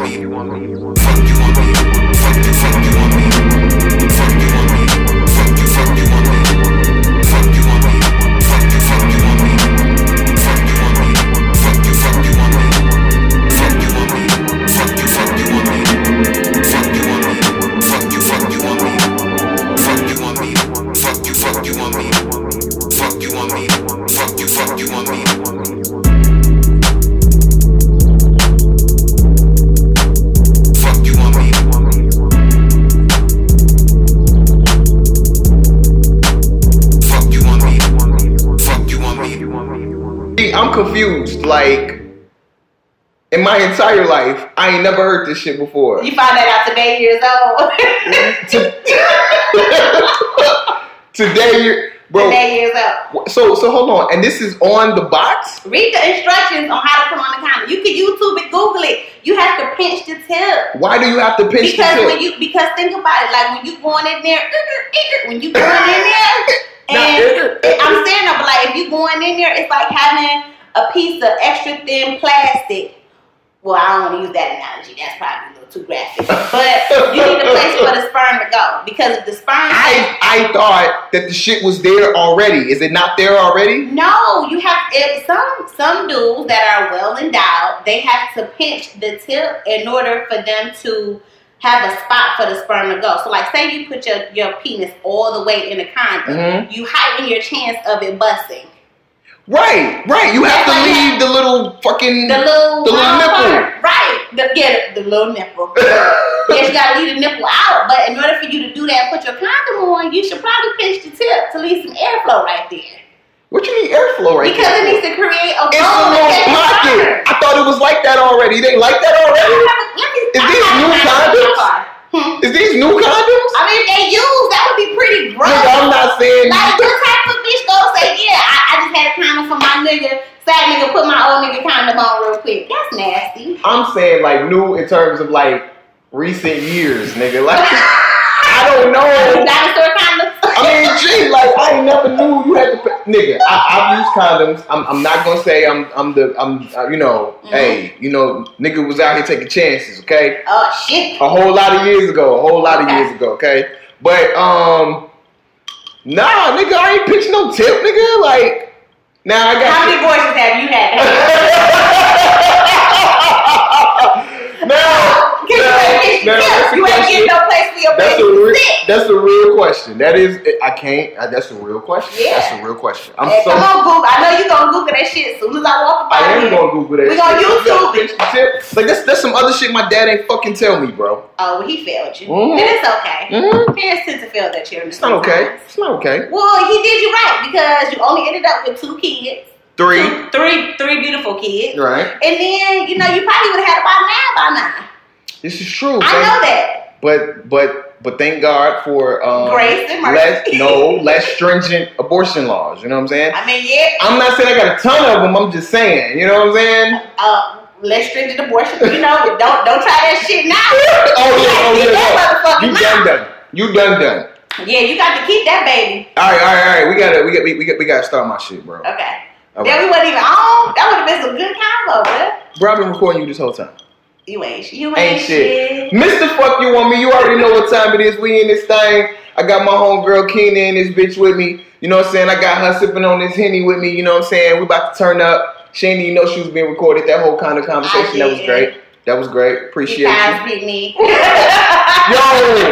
on me. This shit before. You found that out today, years old. Today, you're, bro. today, years old. So, so hold on. And this is on the box. Read the instructions on how to put on the condom. You can YouTube it, Google it. You have to pinch the tip. Why do you have to pinch Because the tip? when you because think about it, like when you going in there, when you going in there, and I'm saying that, but like if you going in there, it's like having a piece of extra thin plastic. Well, I don't want to use that analogy. That's probably a little too graphic. But you need a place for the sperm to go because if the sperm. I I thought that the shit was there already. Is it not there already? No, you have if some some dudes that are well endowed, they have to pinch the tip in order for them to have a spot for the sperm to go. So, like, say you put your your penis all the way in the condom, Mhm. you heighten your chance of it busting. Right, right. You have to That's like leave the little fucking The little The little nipple. part, right? The, yeah, the, the little nipple. yeah, you gotta leave the nipple out, but in order for you to do that, put your condom on, you should probably pinch the tip to leave some airflow right there. What you need airflow right Because there? it needs to create a It's a little pocket. I thought it was like that already. They like that already? Is these new condoms? Is these new condoms? I mean, if they use, that would be pretty gross. Nigga, I'm not saying. Like, what type of bitch go say, yeah, I, I just had a condom for my nigga, fat nigga, put my old nigga condom on real quick. That's nasty. I'm saying like new in terms of like recent years, nigga. Like I don't know. Dinosaur condoms. I mean, gee, like I ain't never knew you had to, pay. nigga. I, I've used condoms. I'm, I'm not gonna say I'm, I'm the, I'm, uh, you know, Mhm. hey, you know, nigga was out here taking chances, okay? oh, shit. A whole lot of years ago, a whole lot of Okay. years ago, okay? But um, nah, nigga, I ain't pitching no tip, nigga. Like, now I got. How many voices have you had? now, ain't pitch the that's You ain't getting no place for your That's a real, that's a real question. That is, I can't. uh, That's a real question. Yeah. That's a real question. I'm Hey, so. come on, Google. I know you're gonna Google that shit as soon as I walk by I am gonna Google that. We gonna shit. YouTube it. Like that's that's some other shit my dad ain't fucking tell me, bro. Oh, well, he failed you. Mhm. And it's okay. Mhm. Parents tend to fail their children. It's not okay. It's not okay. Well, he did you right because you only ended up with two kids. Three. Two, three, three beautiful kids. Right. And then, you know, you probably would have had about nine by now. This is true. I thank- know that. But but but thank God for um, Grace and mercy. less no less stringent abortion laws. You know what I'm saying? I mean, yeah, I'm not saying I got a ton of them. I'm just saying. You know what I'm saying? uh, less stringent abortion. You know, don't don't try that shit now. Oh yeah, oh yeah. oh. You now. done done. You done done. Yeah, you got to keep that baby. All right, all right, all right. We gotta we got we, we got we gotta start my shit, bro. Okay. All Then we wasn't even on. That would have been some good combo, bro. Bro, I've been recording you this whole time. You ain't shit. you ain't, Ain't shit. shit. Mr. Fuck You Want Me, you already know what time it is. We in this thing. I got my homegirl Keena in this bitch with me. You know what I'm saying? I got her sipping on this Henny with me. You know what I'm saying? We about to turn up. Shani, you know she was being recorded. That whole kind of conversation. That was great. That was great. Appreciate you. guys beat me. Yo,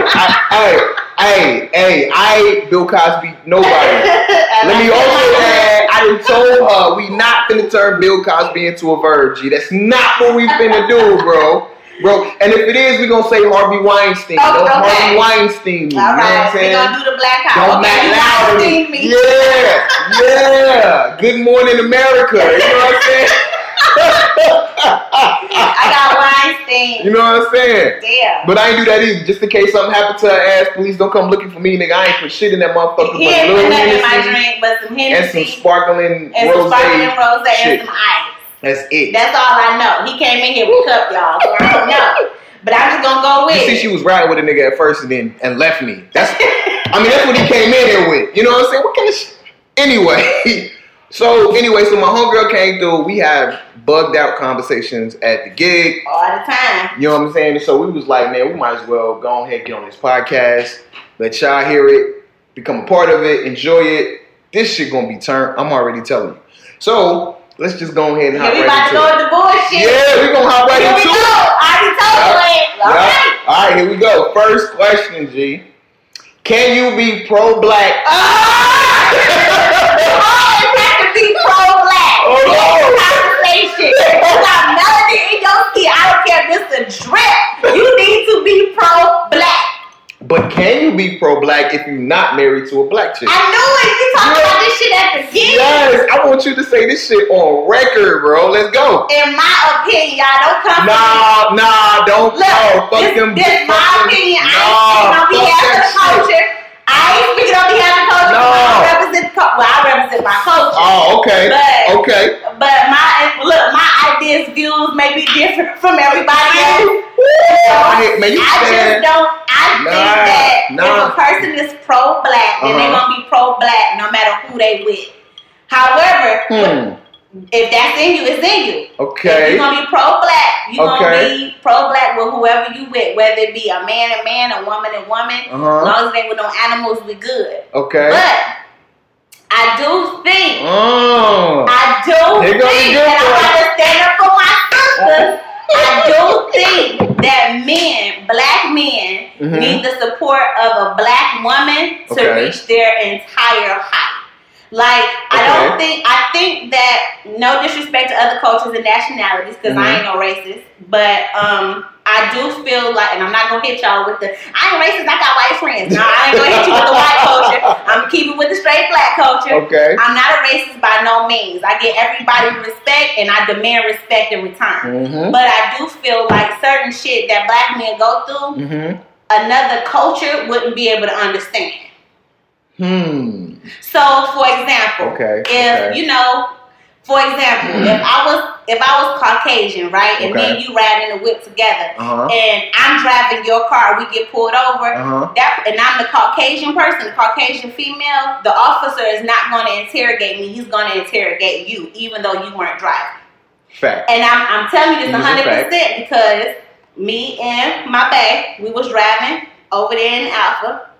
I, hey, hey, I ain't Bill Cosby, nobody. Let me also add, I done told her we not finna turn Bill Cosby into a virgin. That's not what we finna do, bro. Bro, and if it is, we gonna say Harvey Weinstein. Oh, Don't okay. Harvey Weinstein me. All you know what I'm we saying? gonna do the black house. Don't okay, me. me. Yeah, yeah. Good morning, America. You know what I'm saying? I got Weinstein. you know what I'm saying? Damn. But I ain't do that either. Just in case something happened to her ass, please don't come looking for me, nigga. I ain't put shit in that motherfucker. he but put little nothing in my drink but some Hennessy. and some sparkling and some rose. sparkling rose shit. and some ice. That's it. That's all I know. He came in here with a cup, y'all, so I don't know. But I'm just gonna go with you see, she was riding with a nigga at first and then and left me. That's, I mean, that's what he came in here with. You know what I'm saying? What kind of shit? Anyway, So anyway, so my homegirl came through. We have bugged out conversations at the gig. All the time. You know what I'm saying? So we was like, man, we might as well go ahead and get on this podcast. Let y'all hear it, become a part of it, enjoy it. This shit gonna be turned. I'm already telling you. So let's just go ahead and hop Yeah, hop we right about to into go it. into bullshit. Yeah, we gonna hop right Here we into go. it. I already told you it. All right. All right, here we go. First question, G. Can you be pro-black? Ah! always have to be pro-black. Oh, no. this conversation. You got melody in your skin. I don't care if it's a drip. You need to be pro-black. But can you be pro-black if you're not married to a black chick? I knew it. You talking Yeah. about this shit at the beginning. Yes, I want you to say this shit on record, bro. Let's go. In my opinion, y'all don't come. Nah, nah, don't Look, no, fuck this, them. this my fuck them- opinion. I ain't speaking on fuck behalf of that the culture. I ain't speaking on behalf of culture. No. I represent. Well, I represent my culture. Oh, okay, But- okay. But my look, my ideas, views may be different from everybody else. I, man, you I just don't. I Nah, think that nah. if a person is pro-black, then they're Uh-huh. gonna be pro-black no matter who they with. However, Hmm. If that's in you, it's in you. If Okay. you're gonna be pro-black, you're gonna be pro-black with whoever you with, whether it be a man and man, a woman and woman. As Uh-huh. As long as they with no animals, we good. Okay. But I do think Oh. I do Here go the think, good and I'm one. about to stand up for my sisters. I do think that men, black men, Mhm. need the support of a black woman to Okay. reach their entire height. Like I don't think I think that no disrespect to other cultures and nationalities because Mhm. I ain't no racist, but um I do feel like, and I'm not gonna hit y'all with the I ain't racist. I got white friends. No, I ain't gonna hit you with the white culture. I'm keeping with the straight black culture. Okay. I'm not a racist by no means. I get everybody respect and I demand respect in return. Mm-hmm. But I do feel like certain shit that black men go through, Mm-hmm. another culture wouldn't be able to understand. Hmm. So, for example, Okay. if okay. you know, for example, if I was if I was Caucasian, right, and me and you riding in a whip together, Uh-huh. and I'm driving your car, we get pulled over. Uh-huh. That and I'm the Caucasian person, the Caucasian female. The officer is not going to interrogate me. He's going to interrogate you, even though you weren't driving. Fact. And I'm, I'm telling you this These are 100 facts. percent because me and my bae, we was driving over there in Alpha,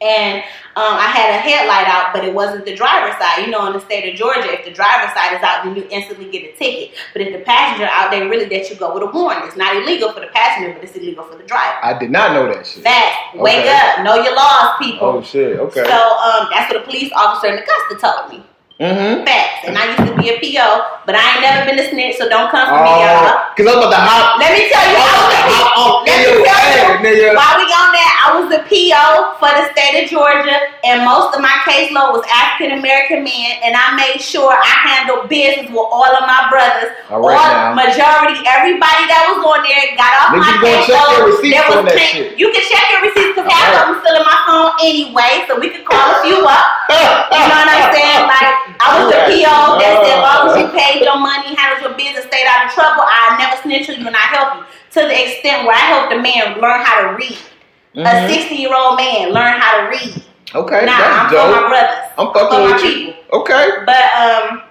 and um, I had a headlight out, but it wasn't the driver's side. You know, in the state of Georgia, if the driver's side is out, then you instantly get a ticket. But if the passenger out, they really let you go with a warning. It's not illegal for the passenger, but it's illegal for the driver. I did not know that shit. Fast, wake up, know your laws, people. Oh shit. Okay. So um, that's what a police officer in Augusta told me. Mm-hmm. Facts. And I used to be a PO, but I ain't never been a snitch, so don't come for me, Oh, y'all. cause I'm about to hop. Let me tell you, I'm about was to hop off Let me tell you, nigga. while we on that, I was the PO for the state of Georgia, and most of my caseload was African American men, and I made sure I handled business with all of my brothers. All right now. majority, everybody that was on there got off Niggas my gonna check your caseload. There was plenty- shit. You can check your receipts because All half of them still in my phone anyway, so we could call a few up. You know what I'm saying? Like I was the PO that said, as long as you Uh. paid your money, handled your business, stayed out of trouble, I never snitch on you and I help you. To the extent where I helped a man learn how to read. A Mhm. 60 year old man learn how to read. Okay, Nah, I'm that's for my dope. brothers. I'm for fucking my with you. people. Okay. But um,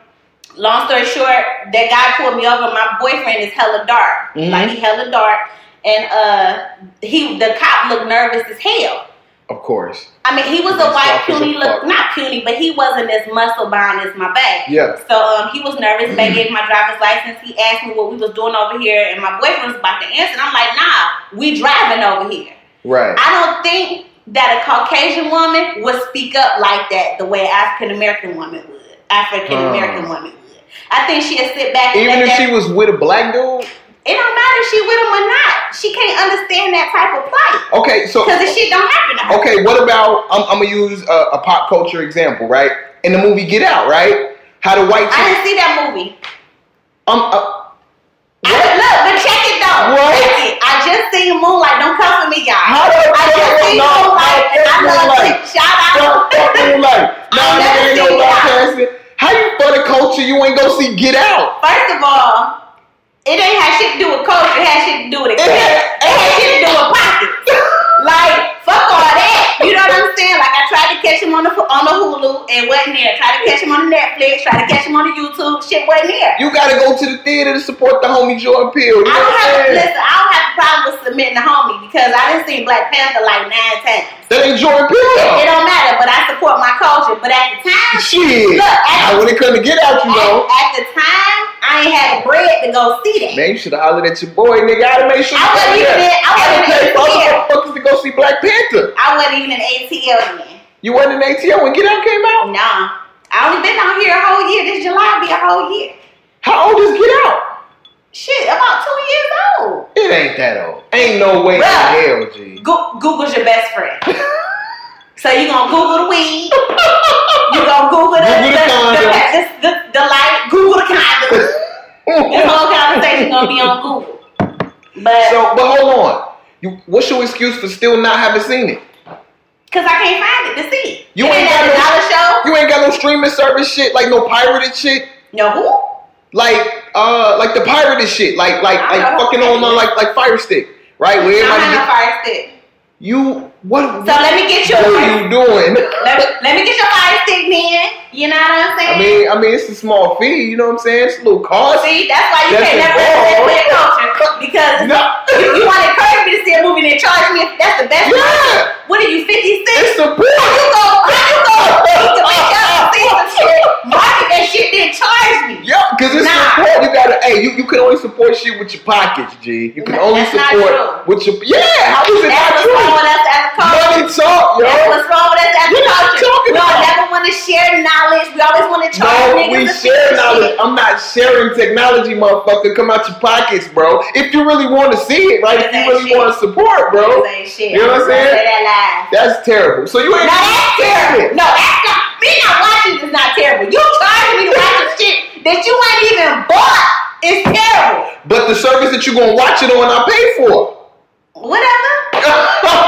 long story short, that guy pulled me over. My boyfriend is hella dark, Mhm. like he hella dark, and uh, he the cop looked nervous as hell. Of course. I mean, he was a white soft as a puny look, not puny, but he wasn't as muscle bound as my bag. Yeah. So um, he was nervous. They gave my driver's license. He asked me what we was doing over here, and my boyfriend was about to answer. And I'm like, Nah, we driving over here. Right. I don't think that a Caucasian woman would speak up like that the way African American woman would. African American Huh. woman would. I think she'd sit back and Even if that, she was with a black dude. It don't matter if she with him or not. She can't understand that type of plight Okay, so because the shit don't happen to her. okay, what about? I'm, I'm gonna use a, a pop culture example, right? In the movie Get Out, right? How the white I didn't see that movie. um, uh, I look, but check it though. What? Check it. I just seen Moonlight. Don't come for me, y'all. how the I just seen no, Moonlight, and I love Moonlight? it. Shout out. fuck Moonlight. Nah, I never ain't no black person. How you for the culture? You ain't go see Get Out. First of all, it ain't had shit to do with culture. It had shit to do with had- It had shit to do with pockets. Like, fuck all that. You know what I'm saying? Like, I tried to catch him on the on the Hulu, and wasn't there. Tried to catch him on the Netflix. Tried to catch him on the YouTube. Shit wasn't there. You gotta go to the theater to support the homie Jordan Peele. You know I don't have I'm listen. I don't have a problem with submitting the homie because I didn't see Black Panther like nine times. That ain't Jordan Peele. It don't matter, but I support my culture. But at the time, Shit. Look, I- Now, when it come to get out, you know. at, at the time, I ain't had the bread to go see that. Man, you should have hollered at your boy, nigga. I'd have made sure I wasn't even I wasn't I'd have paid even other motherfuckers to go see Black Panther. I wasn't even in ATL then. You wasn't in ATL when Get Out came out? Nah. I only been out here a whole year. This July be a whole year. How old is Get Out? Shit, about two years It ain't that old. Ain't no way in Bruh. hell, G. Go- Google's your best friend. so you gonna Google the weed. You gonna Google the Google the the, the, the, the, light. Google the condoms. This whole conversation gonna be on Google. But so, but hold on. You, what's your excuse for still not having seen it? cause I can't find it to see. You it ain't ain't got no- show. You ain't got no streaming service shit, like no pirated shit, No who? like uh, like the pirated shit, like like I like fucking on like like Fire Stick, right? Where I everybody have get, fire stick. you what? So let me get you what are you doing? let, let me get your fire stick man. You know what I'm saying? I mean, I mean, it's a small fee. You know what I'm saying? It's a little cost. See, that's why you That's can't never represent culture because No. you, you want to encourage me to see a movie and charge me if that's the best. Yeah. What are you, 56? It's How support. you go? How you go? You can make up see some shit, market that shit, then charge me. Yeah, because it's Nah. support. You gotta, hey, you, you can only support shit with your pockets, G. You can Nah, only support with your, yeah. How is it That's not what's true? wrong with us as a culture. Money talk, yo. That's what's wrong with us as a What are you culture. talking We don't about? never want to share knowledge. We always want to charge No, niggas we share knowledge. shit. I'm not sharing technology, motherfucker. Come out your pockets, bro. If you really want to see it, right? If you really want to support, bro. You know what I'm saying? That. That's terrible. So you ain't No, that's terrible. No, that's not. Me not watching is not terrible. You charging me to watch some shit that you ain't even bought is terrible. But the service that you're gonna watch it on, I pay for. Whatever.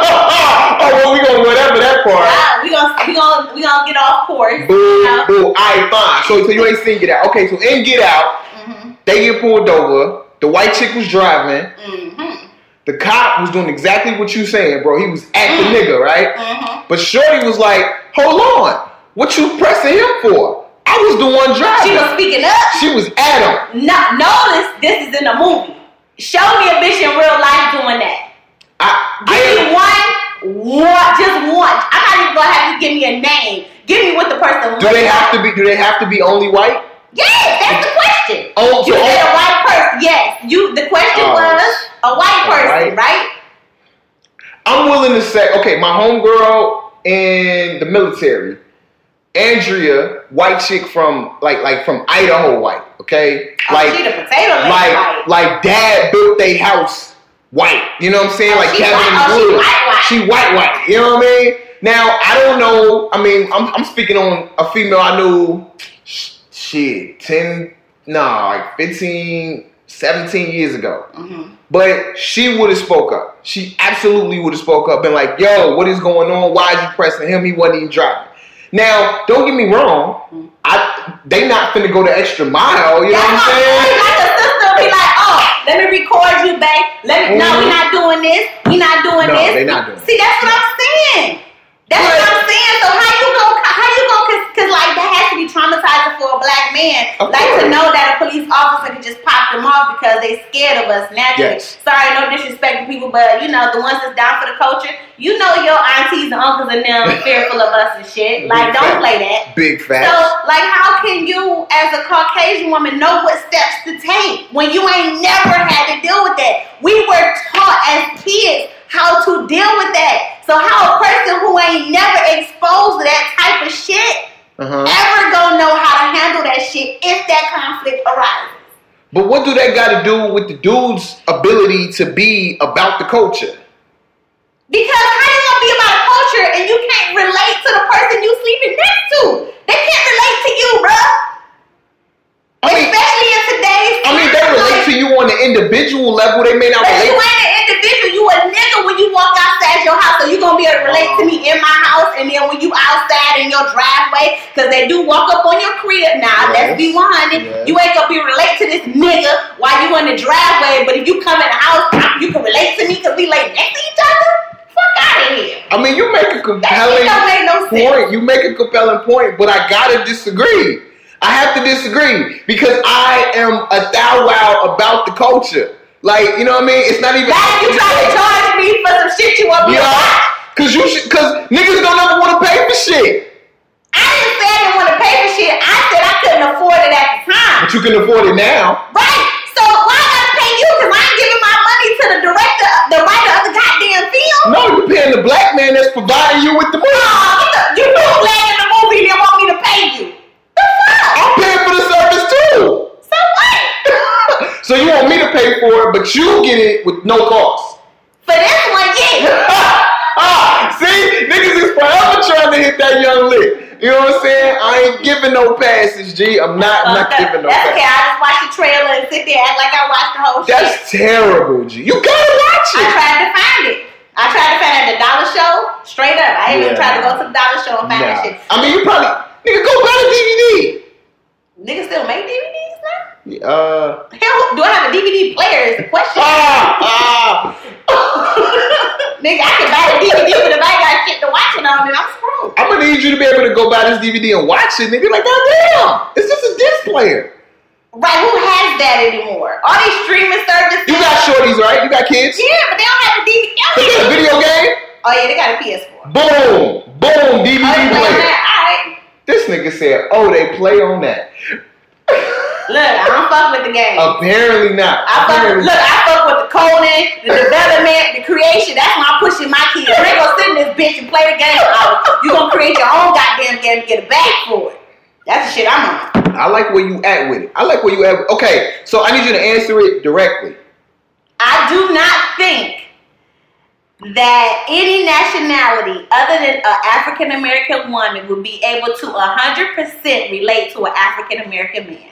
oh well, we gonna whatever that part. Ah, we gonna we gonna we gonna get off course. Boo, You know? boo. Alright, fine. So, so you ain't seen Get Out. Okay, so in Get Out, Mhm. they get pulled over. The white chick was driving. Mhm. The cop was doing exactly what you saying, bro. He was at the Mm. nigga, right? Mhm. But Shorty was like, "Hold on, what you pressing him for? I was the one driving. She was speaking up. She was at him. No, notice this is in a movie. Show me a bitch in real life doing that. I, Give I me one, one, just one. I'm not even gonna have you give me a name. Give me what the person. do they have to be? Do they have to be only white? Yes, that's the question. Oh, You so said oh. a oh, white person. Yes, you. The question Oh. was a white person, white- right? I'm willing to say, okay, my homegirl in the military, Andrea, white chick from like like from Idaho, white. Okay, Oh, like she the potato lady, like white. like dad built their house white. You know what I'm saying? Oh, like Kevin white- oh, she white, white. She white white. You know what I mean? Now I don't know. I mean, I'm I'm speaking on a female I knew. sh- Shit, ten, nah, like 15, 17 years ago. Mhm. But she would have spoke up. She absolutely would have spoke up and like, yo, what is going on? Why are you pressing him? He wasn't even driving. Now, don't get me wrong. I they not finna go the extra mile. You know what I'm saying? like a sister be like, oh, let me record you, babe. Let me. No, Mhm. we're not doing this. We not doing No, this. they not doing. See, that's what I'm saying. That's what I'm saying. So how you go? How you go? Cause, cause like that has to be traumatizing for a black man. Of like course. to know that a police officer could just pop them off because they scared of us naturally. Yes. Sorry, no disrespect to people, but you know the ones that's down for the culture. You know your aunties and uncles and them fearful of us and shit. Like Big don't play that. Big facts. So, like, how can you, as a Caucasian woman, know what steps to take when you ain't never had to deal with that? We were taught as kids how to deal with that. So, how a person who ain't never exposed to that type of shit Uh-huh. ever gonna know how to handle that shit if that conflict arises? But what do that got to do with the dude's ability to be about the culture? Because how you gonna be about a culture and you can't relate to the person you sleeping next to? They can't relate to you, bruh. I mean, Especially in today's I mean, they relate like- to you on the individual level. They may not But you relate. ain't an a nigga when you walk outside your house. So you gonna be able to relate to me in my house, and then when you outside in your driveway, because they do walk up on your crib now. Yes. Let's be 100. Yes. You ain't gonna be relate to this nigga while you in the driveway. But if you come in the house, you can relate to me because we lay next to each other. Fuck out of here. I mean, you make a compelling don't make no sense. point. You make a compelling point, but I gotta disagree. I have to disagree because I am a thou wow about the culture. Like, you know what I mean? It's not even. That you trying to charge me for some shit you want me to watch. Cause you should, cause niggas don't ever want to pay for shit, I didn't say I didn't want to pay for shit. I said I couldn't afford it at the time. but you can afford it now. Right. So why I gotta pay you? Cause I ain't giving my money to the director, the writer of the goddamn film. No, you're paying the black man that's providing you with the money. Oh, what the, you knew black in the movie didn't want me to pay you. The fuck? I'm paying for the service too. So what? so you want me to pay for it, but you get it with no cost. For this one, yeah. ah, see, niggas is forever trying to hit that young lick. You know what I'm saying? I ain't giving no passes, G. I'm not, I'm not giving no That's okay. I just watched the trailer and sit there act like I watched the whole shit. That's terrible, G. You gotta watch it. I tried to find it. I tried to find it at the dollar show. Straight up. I even Yeah. tried to go to the dollar show and find that Nah. shit. I mean, you probably nigga go buy the DVD. Niggas still make DVDs? Uh, Hell, do I have a DVD player? Is the question. ah, ah. Nigga, I can buy a DVD, but if I got shit to watch it on, then I'm screwed. I'm gonna need you to be able to go buy this DVD and watch it, nigga. Like, goddamn, it's just a disc player. Right, who has that anymore? All these streaming services. You got shorties, right? You got kids. Yeah, but they don't have a DVD. They got a video game. Oh yeah, they got a PS4. Boom, boom, Oh, DVD on player. that? Alright. This nigga said, "Oh, they play on that." Look, I don't fuck with the game. Apparently not. I fuck, Apparently look, I fuck with the coding, the development, the creation. That's why I'm pushing my kids. You ain't gonna sit in this bitch and play the game. out. You gonna create your own goddamn game and get a bag for it. That's the shit I'm on. I like where you at with it. I like where you at. Okay, so I need you to answer it directly. I do not think that any nationality other than an African American woman would be able to 100% relate to an African American man.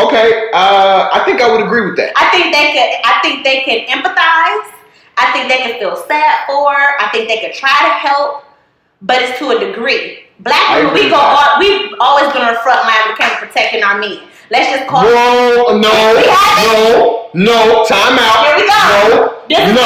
Okay, uh, I think I would agree with that. I think they could. I think they can empathize. I think they can feel sad for. her. I think they could try to help, but it's to a degree. Black people, we go. On, we've always been on the front line when it comes to protecting our men. Let's just call. it. Whoa, no, We have no, no, time out. Here we go. No, This no,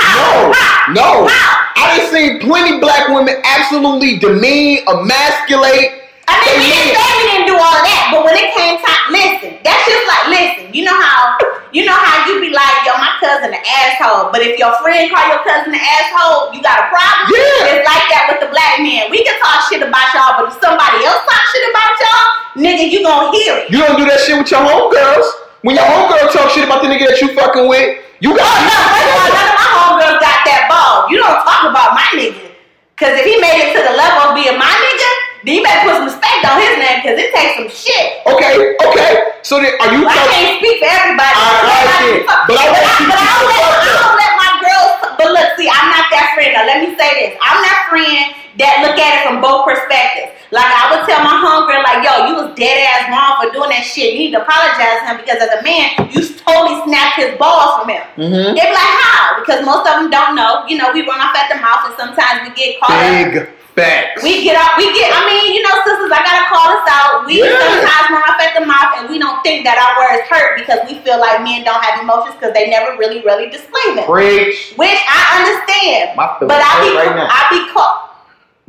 no, no. I done seen plenty black women absolutely demean, emasculate. I mean, we didn't say we didn't do all that, but when it came time, listen, that's just like, listen, you know how, you know how you be like, yo, my cousin an asshole, but if your friend call your cousin an asshole, you got a problem? Yeah. It's like that with the black man. We can talk shit about y'all, but if somebody else talk shit about y'all, nigga, you gonna hear it. You don't do that shit with your homegirls. When your homegirl talk shit about the nigga that you fucking with, you got Oh, no, first of all, none of my homegirls got that ball. You don't talk about my nigga. Cause if he made it to the level of being my nigga, then you better put some respect on his name, cause it takes some shit. Okay, okay. So then, are you Well, I talking? can't speak for everybody. I like it, but I want to I don't let, I don't let my girls. But look, see, I'm not that friend. Now, let me say this: I'm that friend that look at it from both perspectives. Like I would tell my homegirl, like, "Yo, you was dead ass wrong for doing that shit. You need to apologize to him because as a man, you totally snapped his balls from him." Mhm. They be like, "How?" Because most of them don't know. You know, we run off at the mouth, and sometimes we get caught up. Facts. We get up, we get, I mean, you know, sisters, I gotta call this out. We Yeah. sometimes run off at the mouth and we don't think that our words hurt because we feel like men don't have emotions because they never really, really display them. Preach. Which I understand. My feelings But I be, right now. I be caught.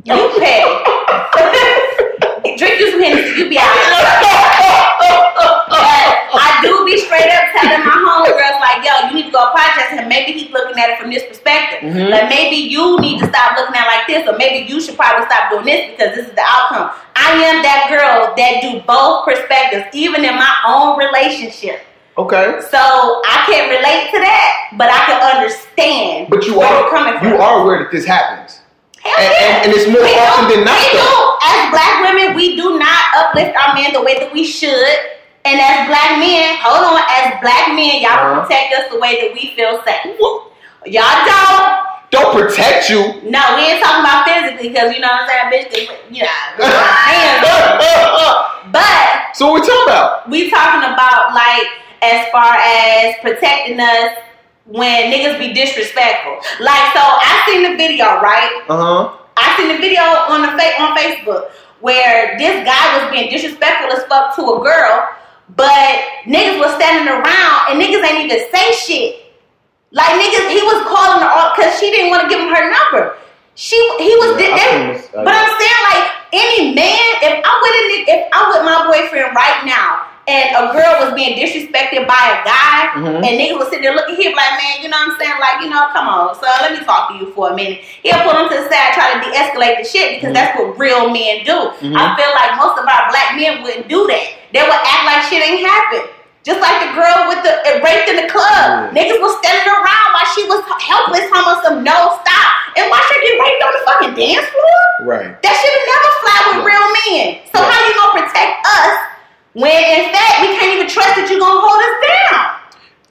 You pay. Drink you some Hennessy, you be out. I do be straight up telling my homegirls like, yo, you need to go apologize him. Maybe he's looking at it from this perspective. Mhm. Like maybe you need to stop looking at it like this, or maybe you should probably stop doing this because this is the outcome. I am that girl that do both perspectives, even in my own relationship. Okay. So I can't relate to that, but I can understand But you where are you're coming from. you are aware that this happens. Hell And, yeah. and, and it's more We often than not. We do. As black women, we do not uplift our men the way that we should. And as black men, hold on, as black men, y'all Uh-huh. don't protect us the way that we feel safe. Y'all don't. Don't protect you. No, we ain't talking about physically because you know what I'm saying, bitch. They, you know, hands. But so what we talking about? we talking about like as far as protecting us when niggas be disrespectful. Like, so I seen the video, right? Uh huh. I seen the video on the fa- on Facebook where this guy was being disrespectful as fuck to a girl, but niggas was standing around and niggas ain't even say shit. Like niggas, he was calling her off because she didn't want to give him her number. She he was Yeah, they- I but I'm saying like any man, if I'm with a if I'm with my boyfriend right now and a girl was being disrespected by a guy Mhm. and niggas was sitting there looking at him like, man, you know what I'm saying? Like, you know, come on, so let me talk to you for a minute. He'll pull him to the side, try to de-escalate the shit because Mhm. that's what real men do. Mhm. I feel like most of our black men wouldn't do that. They would act like shit ain't happened. Just like the girl with the uh, raped in the club. Niggas was standing around while she was helpless, about some no stop. And watch her get raped on the fucking dance floor? Right. That should have never fly with real men. So Yeah. how you gonna protect us when in fact we can't even trust that you're gonna hold us down?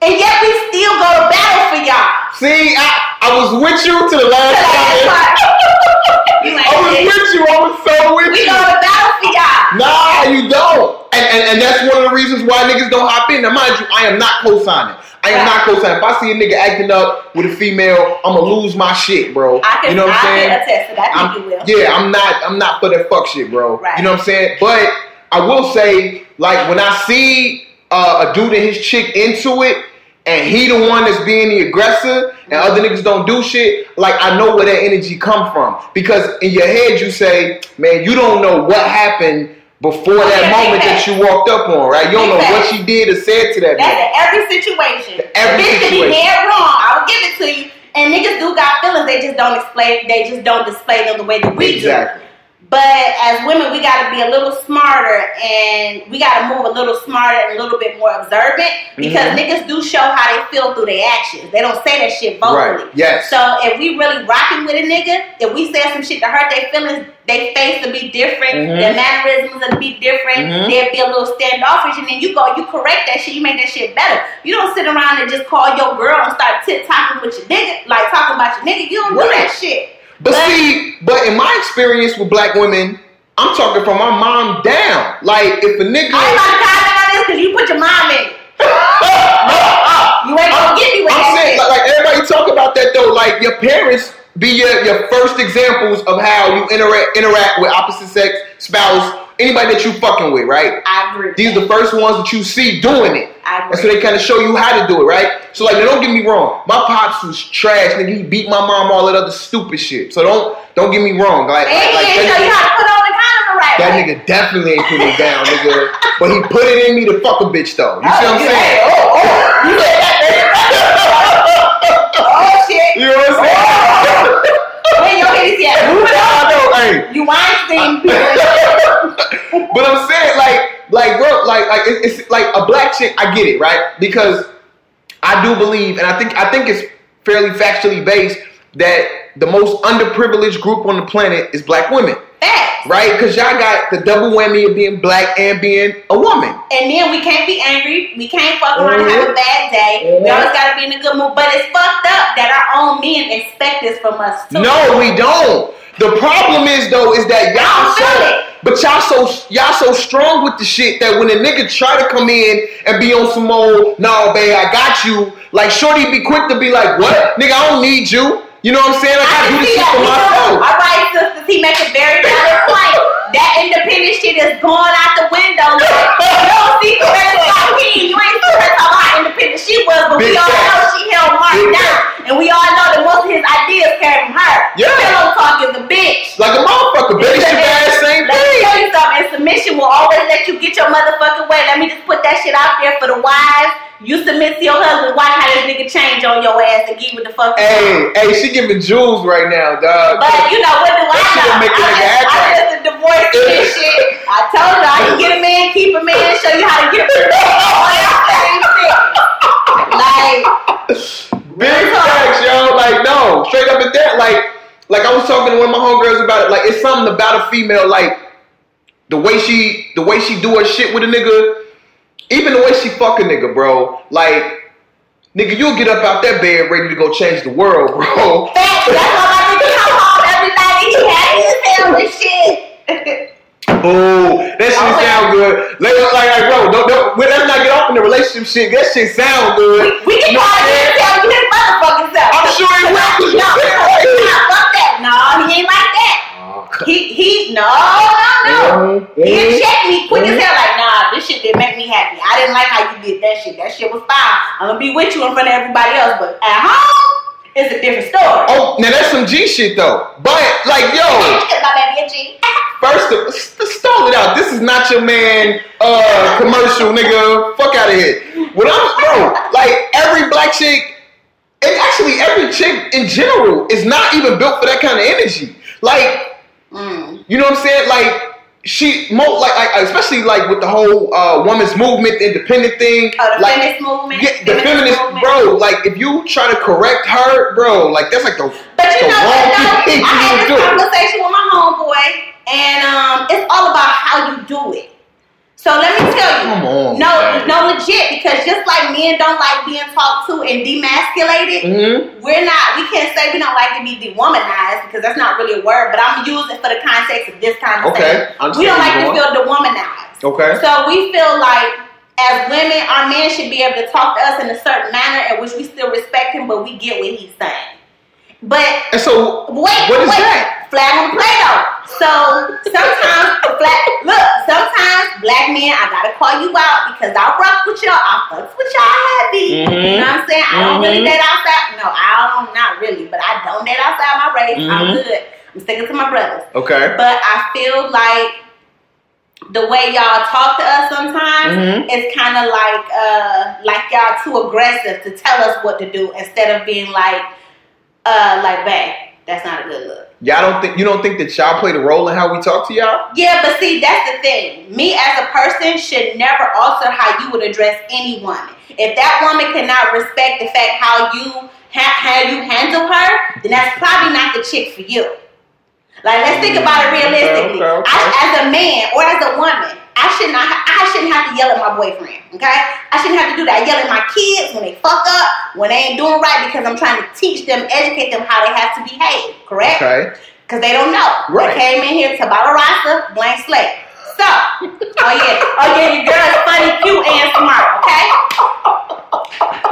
And yet we still go to battle for y'all. See, I, I was with you to the last time. why- I was with you. I was so with We you. We go to battle for y'all. Nah, you don't. And, and and that's one of the reasons why niggas don't hop in. Now, mind you, I am not co-signing. I am not co-signing. If I see a nigga acting up with a female, I'ma lose my shit, bro. I can, you know what I'm I saying? can attest to that. I think you I'm, will. yeah, I'm not. I'm not for that fuck shit, bro. Right. You know what I'm saying? But I will say, like, when I see uh, a dude and his chick into it, and he the one that's being the aggressor, and other niggas don't do shit, like I know where that energy come from. Because in your head you say, man, you don't know what happened before Oh, that moment that you walked up on, right? You don't know what she did or said to that That's in every situation. Every the bitch could be dead wrong. I will give it to you. And niggas do got feelings. They just don't explain. They just don't display them the way that we do. But as women, we got to be a little smarter and we got to move a little smarter and a little bit more observant because Mhm. niggas do show how they feel through their actions. They don't say that shit vocally. Right. Yes. So if we really rocking with a nigga, if we say some shit to hurt their feelings, they face to be different, Mhm. their mannerisms will be different, Mhm. they'll be a little standoffish, and then you go, you correct that shit, you make that shit better. You don't sit around and just call your girl and start tit talking with your nigga, like talking about your nigga. You don't do that shit. But But- see, but in my experience with black women, I'm talking from my mom down. Like if a nigga, I ain't about to comment on this because you put your mom in. You ain't gonna get me with I'm that saying, like, like, everybody talk about that though. Like your parents be your, your first examples of how you interact interact with opposite sex spouse, anybody that you fucking with, right? I agree. These are the first ones that you see doing it. I And so agree. they kind of show you how to do it, right? So like, don't get me wrong. My pops was trash, nigga. He beat my mom, all that other stupid shit. So don't don't get me wrong. Like, And like, he didn't that show you nigga- how to put on the condom the right that way. nigga definitely ain't put it down, nigga. But he put it in me to fuck a bitch though. You see what I'm Oh, saying? Oh, oh. You said that. Oh, shit. You know what I'm saying? Oh. Your hitties yet? Move it I on. know, hey. You Weinstein people. but I'm saying, like, like, bro, like, like, it's, it's like a black chick. I get it, right? Because I do believe, and I think, I think it's fairly factually based that the most underprivileged group on the planet is black women, Facts. Right? Because y'all got the double whammy of being black and being a woman. And then we can't be angry. We can't fuck around and have a bad day. We Mhm. always gotta be in a good mood. But it's fucked up that our own men expect this from us too. No, we don't. The problem is though, is that y'all so, it. but y'all so y'all so strong with the shit that when a nigga try to come in and be on some old, nah, babe, I got you. Like Shorty be quick to be like, what, nigga, I don't need you. You know what I'm saying? I I gotta do this shit for myself. All right, sisters, he make a very valid point. That independent shit is going out the window. Like, you don't see Coretta Scott King. You ain't see her talk about how independent she was, but Big we all know she held Mark down. And we all know that most of his ideas came from her. Yeah. Pillow talk is a bitch. Like a motherfucker, baby, shit ass same thing. Submission will always let you get your motherfucking way. Let me just put that shit out there for the wives. You submit to your husband. Watch how this nigga change on your ass and give you the fuck. Hey, hey, she giving jewels right now, dog. But you know what do I That know? make I just, I just a divorce this shit. I told you I can get a man, keep a man, show you how to get a man. All that same thing. Like Big facts, yo. Like, no, straight up and down. Like, like I was talking to one of my homegirls about it. Like, it's something about a female, like the way she, the way she do her shit with a nigga, even the way she fuck a nigga, bro. Like, nigga, you'll get up out that bed ready to go change the world, bro. That's why my nigga come home every night and he happy as hell shit. Ooh, that shit Okay. sound good. Like, like, like, bro, don't, don't, let's not get off in the relationship shit. That shit sound good. We can You know call what I'm him saying? tell you his motherfucking self. I'm sure he will, No, said it right here. nah, fuck that. No, he ain't like that. He he no no no. Mhm. He check me quick as hell like nah this shit didn't make me happy. I didn't like how you did that shit. That shit was fine. I'm gonna be with you in front of everybody else, but at home, it's a different story. Oh, now that's some G shit though. But like, yo, my baby a G. first of stall it out. This is not your man uh commercial, nigga. Fuck out of here. What I'm bro, like every black chick, and actually every chick in general is not even built for that kind of energy. Like, Mm. you know what I'm saying? Like she mo like, like especially like with the whole uh women's movement, the independent thing. Oh, the like, feminist movement. Yeah, the feminist, movement. bro. Like, if you try to correct her, bro, like that's like the But you the know wrong what? thing? I had this do. conversation with my homeboy, and um, it's all about how you do it. So let me tell you, Come on, no, man. no, legit, because just like men don't like being talked to and demasculated, Mm-hmm. we're not. We can't say we don't like to be dewomanized because that's not really a word. But I'm using it for the context of this conversation. Okay, I understand We don't like to feel dewomanized. Okay. So we feel like as women, our men should be able to talk to us in a certain manner in which we still respect him, but we get what he's saying. But And so, wait, What is wait, that? Flag on the play though. So sometimes black look, sometimes black men, I gotta call you out because I rock with y'all, I fucks with y'all heavy. Mhm. You know what I'm saying? I don't really date outside. No, I don't not really, but I don't date outside my race. I'm Mhm. good. I'm sticking to my brothers. okay. But I feel like the way y'all talk to us sometimes Mhm. is kind of like uh like y'all too aggressive to tell us what to do instead of being like uh like babe that's not a good look Y'all don't think you don't think that y'all played a role in how we talk to y'all? yeah but see that's the thing me as a person should never alter how you would address any woman if that woman cannot respect the fact how you ha- how you handle her then that's probably not the chick for you like let's think about it mm, realistically Okay, okay, okay. I, as a man or as a woman I should not. ha- I shouldn't have to yell at my boyfriend. Okay, I shouldn't have to do that. I yell at my kids when they fuck up, when they ain't doing right, because I'm trying to teach them, educate them how they have to behave. Correct? Okay. Because they don't know. Right. They came in here to Rasa, blank slate. So, oh yeah, oh yeah, your girl is funny, cute, and smart. Okay.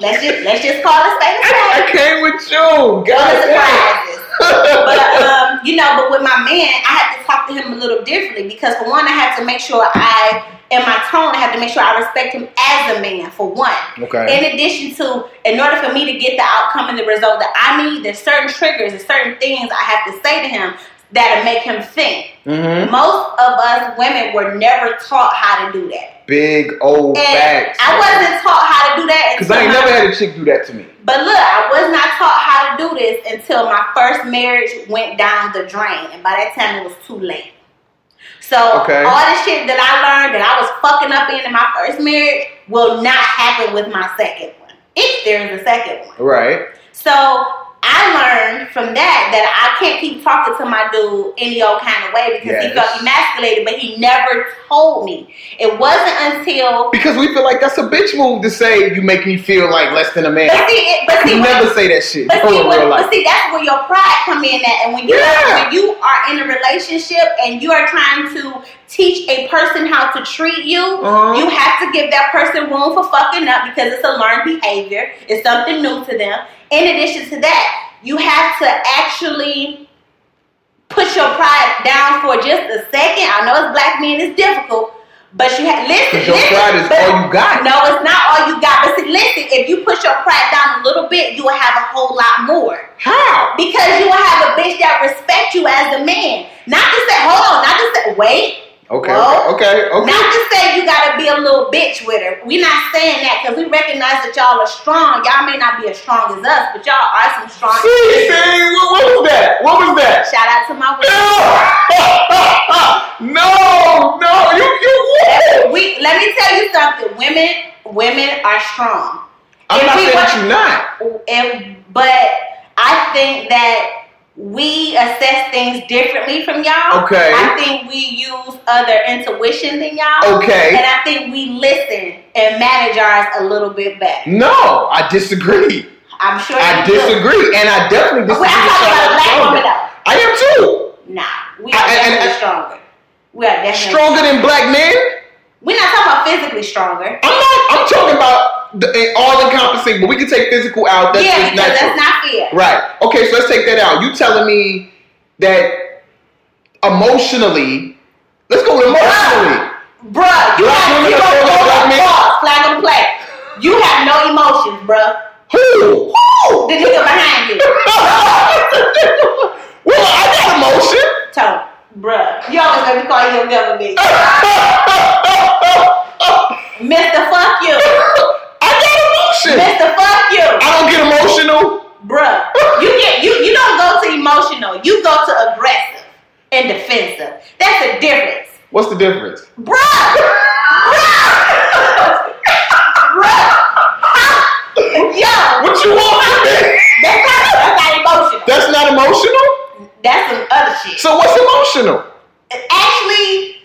Let's just let's just call it spade. I came with you. God surprises. But um, you know, but with my man, I had to talk to him a little differently because for one, I had to make sure I, in my tone, I had to make sure I respect him as a man. For one, Okay. in addition to, in order for me to get the outcome and the result that I need, there's certain triggers and certain things I have to say to him that'll make him think. Mm-hmm. Most of us women were never taught how to do that. Big old And facts. I wasn't taught how to do that Because I ain't never had a chick do that to me. but look, I was not taught how to do this until my first marriage went down the drain, and by that time it was too late. So Okay. all the shit that I learned that I was fucking up in in my first marriage will not happen with my second one, if there is a second one. Right. So I learned from that that I can't keep talking to my dude any old kind of way because he felt emasculated, but he never told me. It wasn't until Because we feel like that's a bitch move to say you make me feel like less than a man. but see, it, but see, You never say that shit. But see, when, but see, that's where your pride come in at. And when you Yeah. when you are relationship and you are trying to teach a person how to treat you, Uh-huh. you have to give that person room for fucking up because it's a learned behavior. It's something new to them. In addition to that, you have to actually put your pride down for just a second. I know as black men it's difficult, but you have listen. your listen, pride is but- all you got. No, it's not all you got. But see, listen, if you push your pride down a little bit, you will have a whole lot more. How? Because you will have a bitch that respect you as a man. Not to say, hold on, not to say, wait. Okay. Whoa. Okay. Okay. Not to say you gotta be a little bitch with her. We're not saying that because we recognize that y'all are strong. Y'all may not be as strong as us, but y'all are some strong. See, see, what, what was that? What was that? Shout out to my women. no, no, you, you. We let me tell you something. Women, women are strong. I'm If not saying that you're not. and but I think that we assess things differently from y'all. Okay. I think we use other intuition than y'all. Okay. And I think we listen and manage ours a little bit better. No, I disagree. I'm sure I you do. disagree, and I definitely disagree. I'm talking about a black stronger. woman though. I am too. Nah, we are I- definitely stronger. We are definitely Stronger than black men. We're not talking about physically stronger. I'm not. I'm talking about the, all encompassing, but we can take physical out. That's yeah, because natural. that's not fair. Right. Okay, so let's take that out. You telling me that emotionally, let's go with emotionally. Bruh, you have are filled with black men? flag on the play. You have no emotions, bruh. Who? Who? The nigga behind you. well, I got emotion. So, bruh, you always gonna be calling your government. Mr. Fuck you. Emotion. Mr. Fuck you. I don't get emotional. Bruh. You get you you don't go to emotional, you go to aggressive and defensive. That's the difference. What's the difference? Bruh! Bruh! Bruh! Yo! What you want from me? That's not, that's not emotional. That's not emotional. That's some other shit. So what's emotional? actually,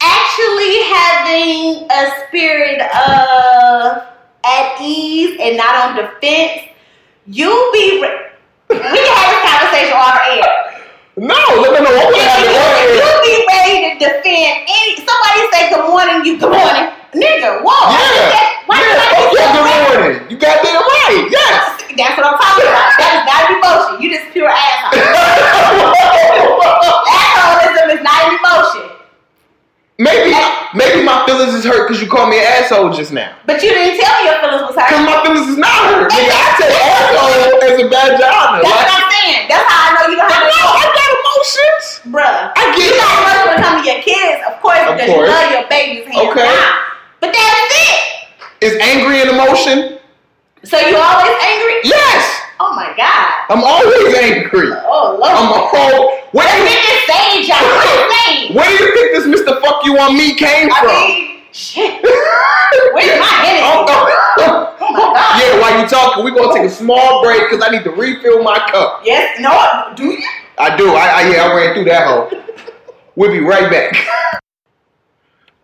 actually having a spirit of at ease and not on defense, you be. Re- we can have this conversation off air. No, no, no, no. I want to have on air. You be ready to defend any. Somebody say good morning, you good morning, nigga. Whoa! Yeah. say- Why Yeah, gotta yeah, good morning. You got goddamn right. Yes. That's what I'm talking about. That is not emotion. You just pure asshole. Assholism is not an emotion. maybe, maybe my feelings is hurt because you called me an asshole just now. But you didn't tell me your feelings was hurt. Because my feelings is not hurt. Nigga, I take asshole as a bad job. That's what Like, I'm saying. That's how I know you don't have know, I got emotions. Bruh. I get You got emotions when it comes to your kids, of course, Of because course. you love your babies hands Okay. down. But that's it. Is angry an emotion? So you always angry? Yes. Oh my God. I'm always angry. Oh Lord. I'm all. Where Let's get this stage out. Where do you think this Mr. Fuck You on Me came from? I from? mean, shit. Where's my oh, oh, oh, Oh my God. Yeah, while you talking, we're gonna take a small break because I need to refill my cup. Yes, no, do you? I do. I, I yeah, I ran through that hole. We'll be right back.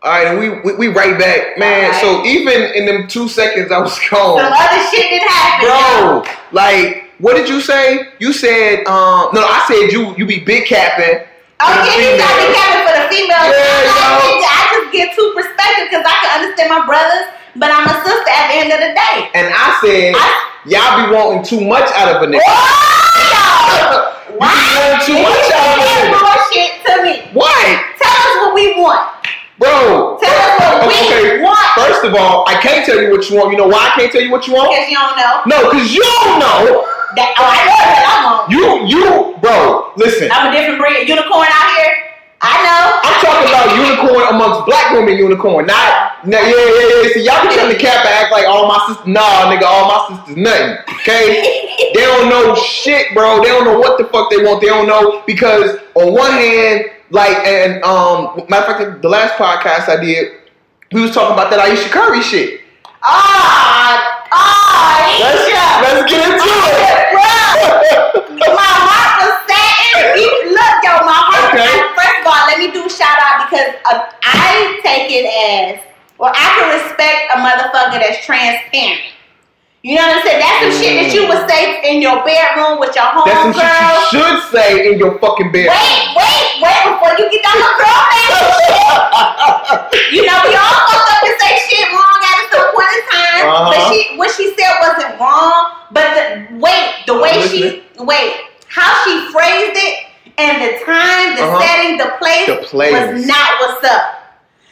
All right, and we, we we right back, man. All So even in them two seconds I was Some other shit didn't happen. bro. Like, what did you say? You said, um, no, I said you you be big capping. Oh, yeah, you got me Kevin for the females. Yeah, I'm like, yo. nigga, I just get two perspectives because I can understand my brothers, but I'm a sister at the end of the day. And I said, I- y'all be wanting too much out of a nigga. Oh, You be wanting too much out of a nigga. bullshit to me. What? Tell us what we want. Bro. Tell us what we Okay, want. first of all, I can't tell you what you want. You know why I can't tell you what you want? Because you don't know. No, because you don't know. That, oh, I know that I want. You, you, bro, listen. I'm a different breed. Unicorn out here. I know. I'm talking about unicorn amongst black women unicorn. Not, nah, yeah, yeah, yeah. See, y'all be trying to cap and act like all my sisters. Nah, nigga, all my sisters nothing. Okay? they don't know shit, bro. They don't know what the fuck they want. They don't know because on one hand, like, and um, matter of fact, the last podcast I did, we was talking about that Ayesha Curry shit. Ah, ah, Let's, Ayesha. let's get into it. Bro, my heart was. You- Look, yo, my heart. Okay. I- first of all, let me do a shout out because uh, I take it as well. I can respect a motherfucker that's transparent. You know what I'm saying? That's some shit that you would say in your bedroom with your homegirl. That's some shit homegirl. you should say in your fucking bed. Wait, wait, wait before you get down the girl back. You know, we all fucked up and say shit wrong at some point in time. But Uh-huh. she what she said wasn't wrong. But the wait, the way she wait, how she phrased it and the time, the Uh-huh. setting, the place, The place. was not what's up.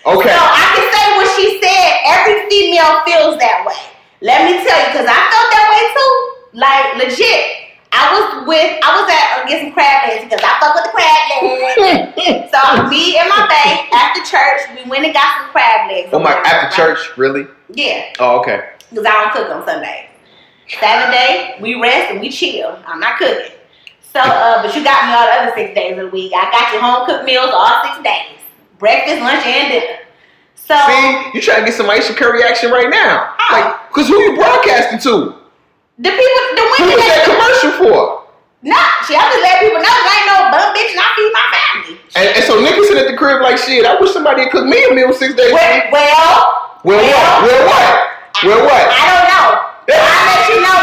Okay. So I can say what she said. Every female feels that way. Let me tell you, because I felt that way too. Like legit. I was with, I was at uh, get some crab legs because I fuck with the crab legs. so me and my bae after church, we went and got some crab legs. oh my, after church, really? Yeah, Oh, okay. because I don't cook on Sundays. Saturday, we rest and we chill. I'm not cooking. So, uh, but you got me all the other six days of the week. I got your home cooked meals all six days. Breakfast, lunch, and dinner. So See, you trying to get some Ayesha Curry action right now. How? Like, cause who you broadcasting to? the people, the Who women was that that commercial for? Nah, she I just let people know I ain't no bum bitch and I feed my family. And, and so niggas sit at the crib like shit. I wish somebody had cooked me a meal six days. Well, week. well, Well, what? Well, what? Well, what? I don't know. I'll let you know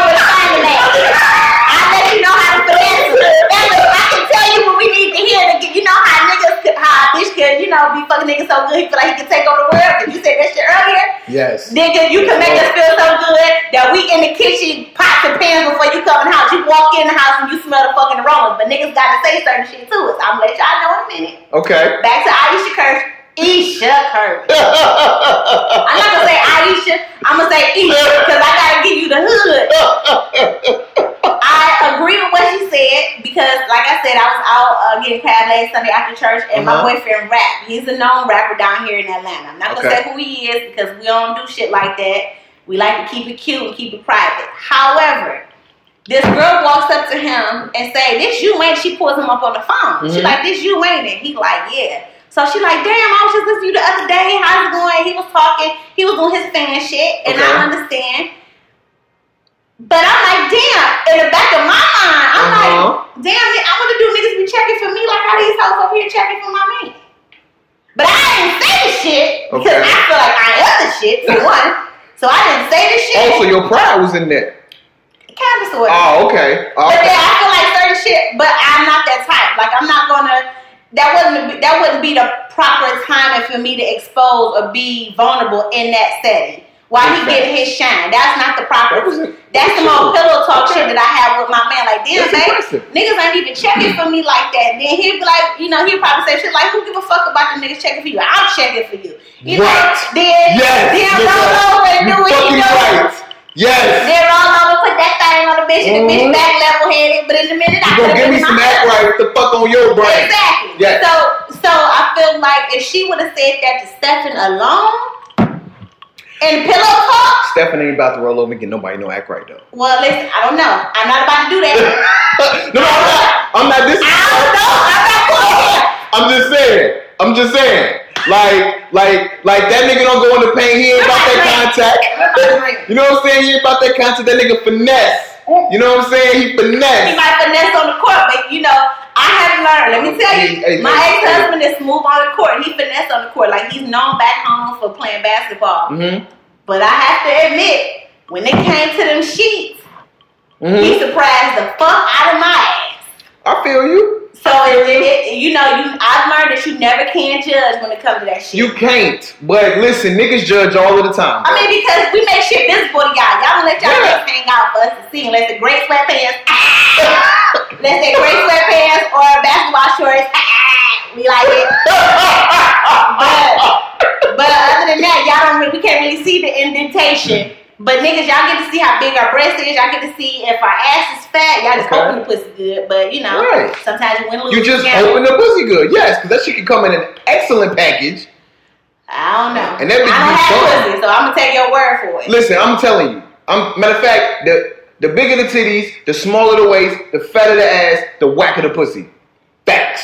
how niggas could, a bitch could, you know, be fucking niggas so good he feel like he can take over the world. Cause you said that shit earlier. Yes. Nigga, you can make us feel so good that we in the kitchen pots and pans before you come in the house. You walk in the house and you smell the fucking aroma. But niggas gotta say certain shit to us. I'm gonna let y'all know in a minute. Okay. Back to Ayesha Kirsch. Isha Curry. I'm not gonna say Ayesha. I'm gonna say Isha because I gotta give you the hood. I agree with what she said because, like I said, I was out uh, getting legs Sunday after church, and Uh-huh. my boyfriend rap. He's a known rapper down here in Atlanta. I'm not gonna Okay. say who he is because we don't do shit like that. We like to keep it cute and keep it private. However, this girl walks up to him and say, "This you ain't?" She pulls him up on the phone. She Mhm. like, "This you ain't?" and He like, "Yeah." So she like, "Damn, I was just listening to you the other day. How's it going?" He was talking. He was doing his fan shit, and Okay. I understand. But I'm like, damn. In the back of my mind, I'm Uh-huh. like, damn. I want to do niggas be checking for me like how these hoes up here checking for my man. But I didn't say the shit because Okay. I feel like I am the shit for one. So I didn't say the shit. Also, your pride was in there. kind of sort of. Oh, okay. Oh, But then okay. I feel like certain shit, but I'm not that type. Like I'm not gonna. That wouldn't be, that wouldn't be the proper timing for me to expose or be vulnerable in that setting. While he getting his shine, that's not the proper. That That's the more pillow talk shit that I have with my man. Like, damn, babe, niggas ain't even checking for me like that. Then he'd be like, you know, he'd probably say shit like, who give a fuck about the niggas checking for you? I'm checking for you. You Right. know, then, Yes, then over and do what he fucking does. Yes. Then roll over, put that thing on the bitch, and the bitch Mhm. back level headed. But in the minute, I You gonna give me some act right with the fuck on your brain. Exactly. Yes. So, so I feel like if she would have said that to Stephen alone and pillow talk, Stephanie ain't about to roll over and get nobody no act right though. well, listen, I don't know. I'm not about to do that. no, no, I'm not. I'm not this. I don't know. I'm not. I'm just saying. I'm just saying. Like, like, like that nigga don't go in the paint. He ain't about that contact. You know what I'm saying? He ain't about that contact. That nigga finesse. You know what I'm saying? He finesse. He might finesse on the court, but you know, I have learned. Let me tell you, Hey, hey, my ex-husband is smooth on the court. He finesse on the court, like he's known back home for playing basketball. Mm-hmm. But I have to admit, when it came to them sheets, Mm-hmm. he surprised the fuck out of my ass. I feel you. So it, it, you know, you I've learned that you never can judge when it comes to that shit. You can't. But listen, niggas judge all of the time. I mean, because we make shit visible to y'all. Y'all don't let y'all Yeah. hang out for us to see unless the great sweatpants. Ah, unless they great sweatpants or basketball shorts. Ah, we like it. But but other than that, y'all don't. Really, we can't really see the indentation. But niggas, y'all get to see how big our breast is. Y'all get to see if our ass is fat. Y'all just Okay. hoping the pussy good. But you know, Right. sometimes you win, lose. you just open the pussy good. Yes, because that shit can come in an excellent package. I don't know. And that bitch I don't be have pussy, so I'm gonna take your word for it. Listen, I'm telling you. I'm matter of fact, the the bigger the titties, the smaller the waist, the fatter the ass, the whacker the pussy. Facts.